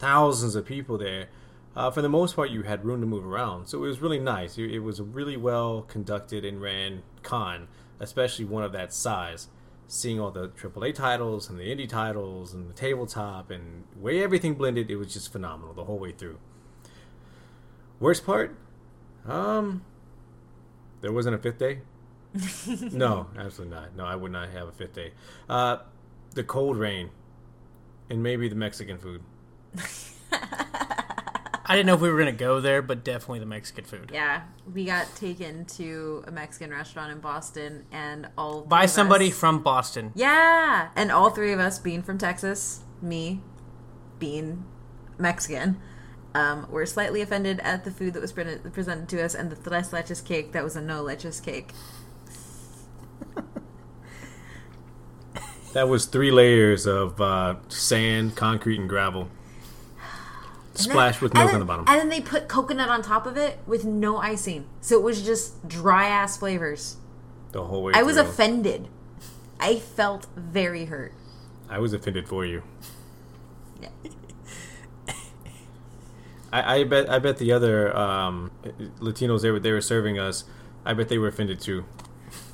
thousands of people there, uh, for the most part, you had room to move around. So it was really nice. It, it was a really well conducted and ran con, especially one of that size. Seeing all the AAA titles and the indie titles and the tabletop and way everything blended, it was just phenomenal the whole way through. Worst part? Um, there wasn't a fifth day. no, absolutely not. No, I would not have a fifth day. Uh, the cold rain, and maybe the Mexican food. I didn't know if we were gonna go there, but definitely the Mexican food. Yeah, we got taken to a Mexican restaurant in Boston, and all three By of somebody us- from Boston. Yeah, and all three of us being from Texas, me being Mexican, um, were slightly offended at the food that was pre- presented to us, and the tres leches cake that was a no leches cake. That was three layers of uh, sand, concrete, and gravel, splashed with milk then- on the bottom. And then they put coconut on top of it with no icing, so it was just dry ass flavors. The whole way. I was through. offended. I felt very hurt. I was offended for you. Yeah. I, I bet. I bet the other um, Latinos they were they were serving us. I bet they were offended too.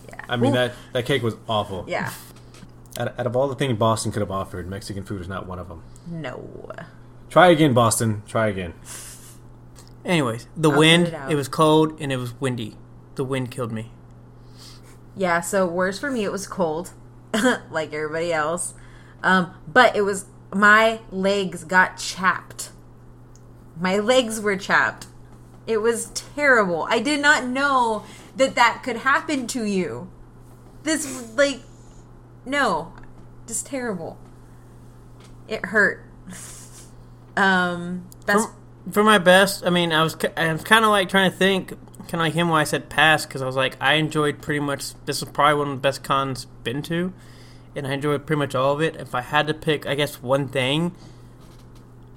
Yeah. I mean that that cake was awful. Yeah. Out, out of all the things Boston could have offered, Mexican food is not one of them. No. Try again, Boston. Try again. Anyways, the I'll wind. it. It was cold and it was windy. The wind killed me. Yeah, so worse for me, it was cold, like everybody else. Um, but it was my legs got chapped. My legs were chapped. It was terrible. I did not know that that could happen to you. This like no, just terrible. It hurt. Um, that's For, for my best, I mean, I was I was kind of like trying to think, kind of like him why I said pass, because I was like, I enjoyed pretty much. This is probably one of the best cons been to, and I enjoyed pretty much all of it. If I had to pick, I guess one thing.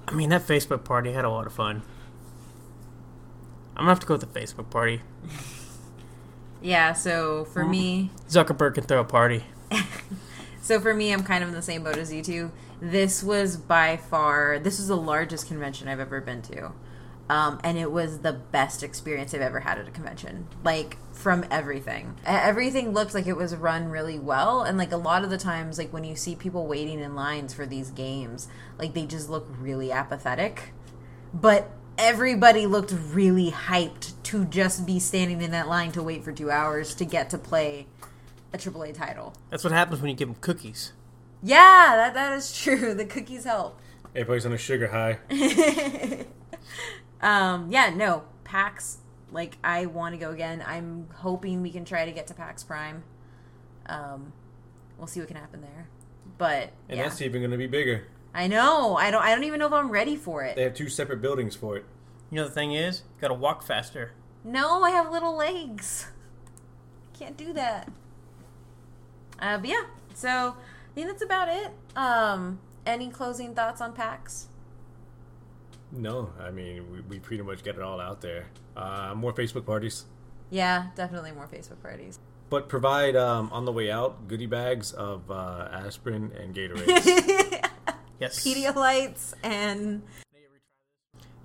I mean, that Facebook party had a lot of fun. I'm gonna have to go with the Facebook party. yeah. So for me, Zuckerberg can throw a party. So for me, I'm kind of in the same boat as you two. This was by far this was the largest convention I've ever been to, um, and it was the best experience I've ever had at a convention. Like from everything, everything looked like it was run really well, and like a lot of the times, like when you see people waiting in lines for these games, like they just look really apathetic. But everybody looked really hyped to just be standing in that line to wait for two hours to get to play a AAA title. That's what happens when you give them cookies. Yeah, that that is true. The cookies help. Everybody's on a sugar high. Um, yeah, no, PAX. Like, I want to go again. I'm hoping we can try to get to PAX Prime. Um, we'll see what can happen there. But And yeah, that's even going to be bigger. I know. I don't. I don't even know if I'm ready for it. They have two separate buildings for it. You know the thing is, you gotta walk faster. No, I have little legs. Can't do that. Uh, but yeah. So I think that's about it. Um, any closing thoughts on PAX? No, I mean we, we pretty much get it all out there. Uh, more Facebook parties, Yeah, definitely more Facebook parties. but provide um, on the way out goodie bags of uh, aspirin and Gatorade. Yes. Pedialytes and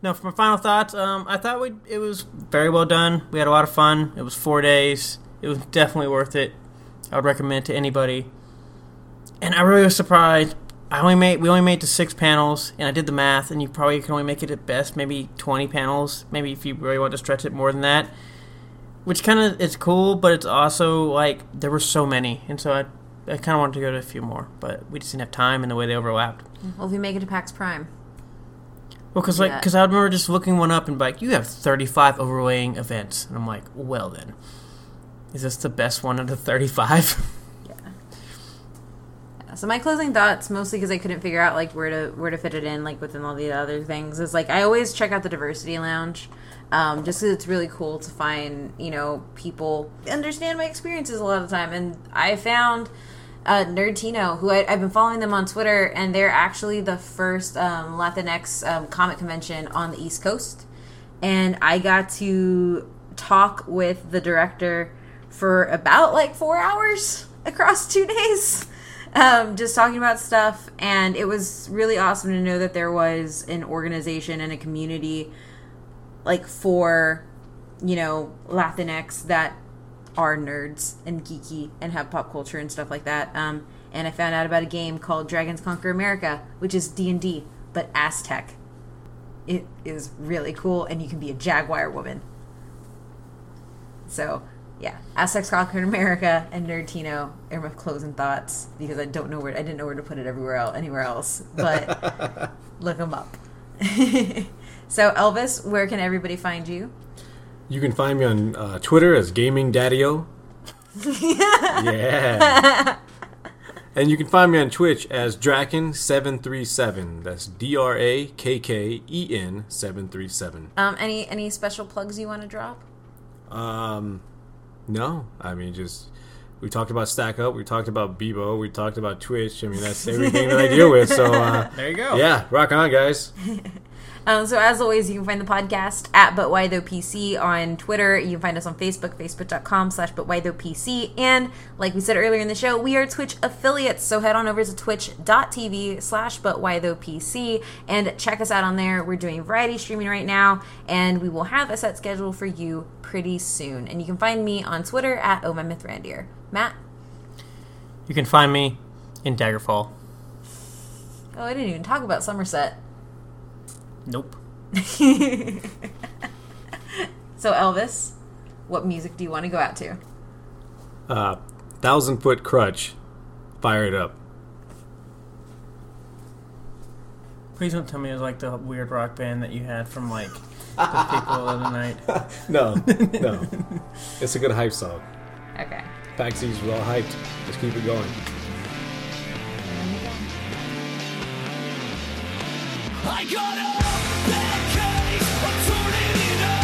No, for my final thoughts, um, I thought we it was very well done. We had a lot of fun. It was four days. It was definitely worth it. I would recommend it to anybody. And I really was surprised. I only made we only made it to six panels, and I did the math, and you probably can only make it at best maybe twenty panels. Maybe if you really want to stretch it more than that, which kind of is cool, but it's also like there were so many, and so I I kind of wanted to go to a few more, but we just didn't have time and the way they overlapped. well, if we make it to PAX Prime, Well, because like, because I remember just looking one up and be like, you have thirty-five overweighing events, and I'm like, well then, is this the best one of the thirty-five? So my closing thoughts, mostly because I couldn't figure out like where to where to fit it in, like within all the other things, is like I always check out the diversity lounge, um, just because it's really cool to find you know people understand my experiences a lot of the time, and I found. Uh, Nerdtino, who I, I've been following them on Twitter, and they're actually the first um, Latinx um, comic convention on the East Coast. and I got to talk with the director for about like four hours across two days. Um, just talking about stuff, and it was really awesome to know that there was an organization and a community like for you know Latinx that are nerds and geeky and have pop culture and stuff like that. Um, and I found out about a game called Dragons Conquer America, which is D and D but Aztec. It is really cool, and you can be a Jaguar woman. So, yeah, Aztecs Conquer America and Nerdtino are my closing thoughts because I don't know where I didn't know where to put it everywhere else, anywhere else, but look them up. so, Elvis, where can everybody find you? You can find me on uh, Twitter as Gaming Daddio. yeah. And you can find me on Twitch as Drakken737. That's D R A K K E N 737. Um, any any special plugs you want to drop? Um, no, I mean just we talked about StackUp, we talked about Bebo, we talked about Twitch. I mean that's everything that I deal with. So uh, There you go. yeah, rock on, guys. Um, so as always, you can find the podcast at But Why Though PC on Twitter. You can find us on Facebook, facebook.com slash But Why Though PC. And like we said earlier in the show, we are Twitch affiliates. So head on over to twitch.tv slash But Why Though PC and check us out on there. We're doing variety streaming right now, and we will have a set schedule for you pretty soon. And you can find me on Twitter at Oh My Myth Randier. Matt? You can find me in Daggerfall. Oh, I didn't even talk about Summerset. Nope. So Elvis, what music do you want to go out to? Uh, Thousand Foot Krutch, fire it up. Please don't tell me it was like the weird rock band that you had from like the people of the night. No, no, it's a good hype song. Okay. PAX East, we're all hyped. Let's keep it going. I got a bad case, I'm turning it up.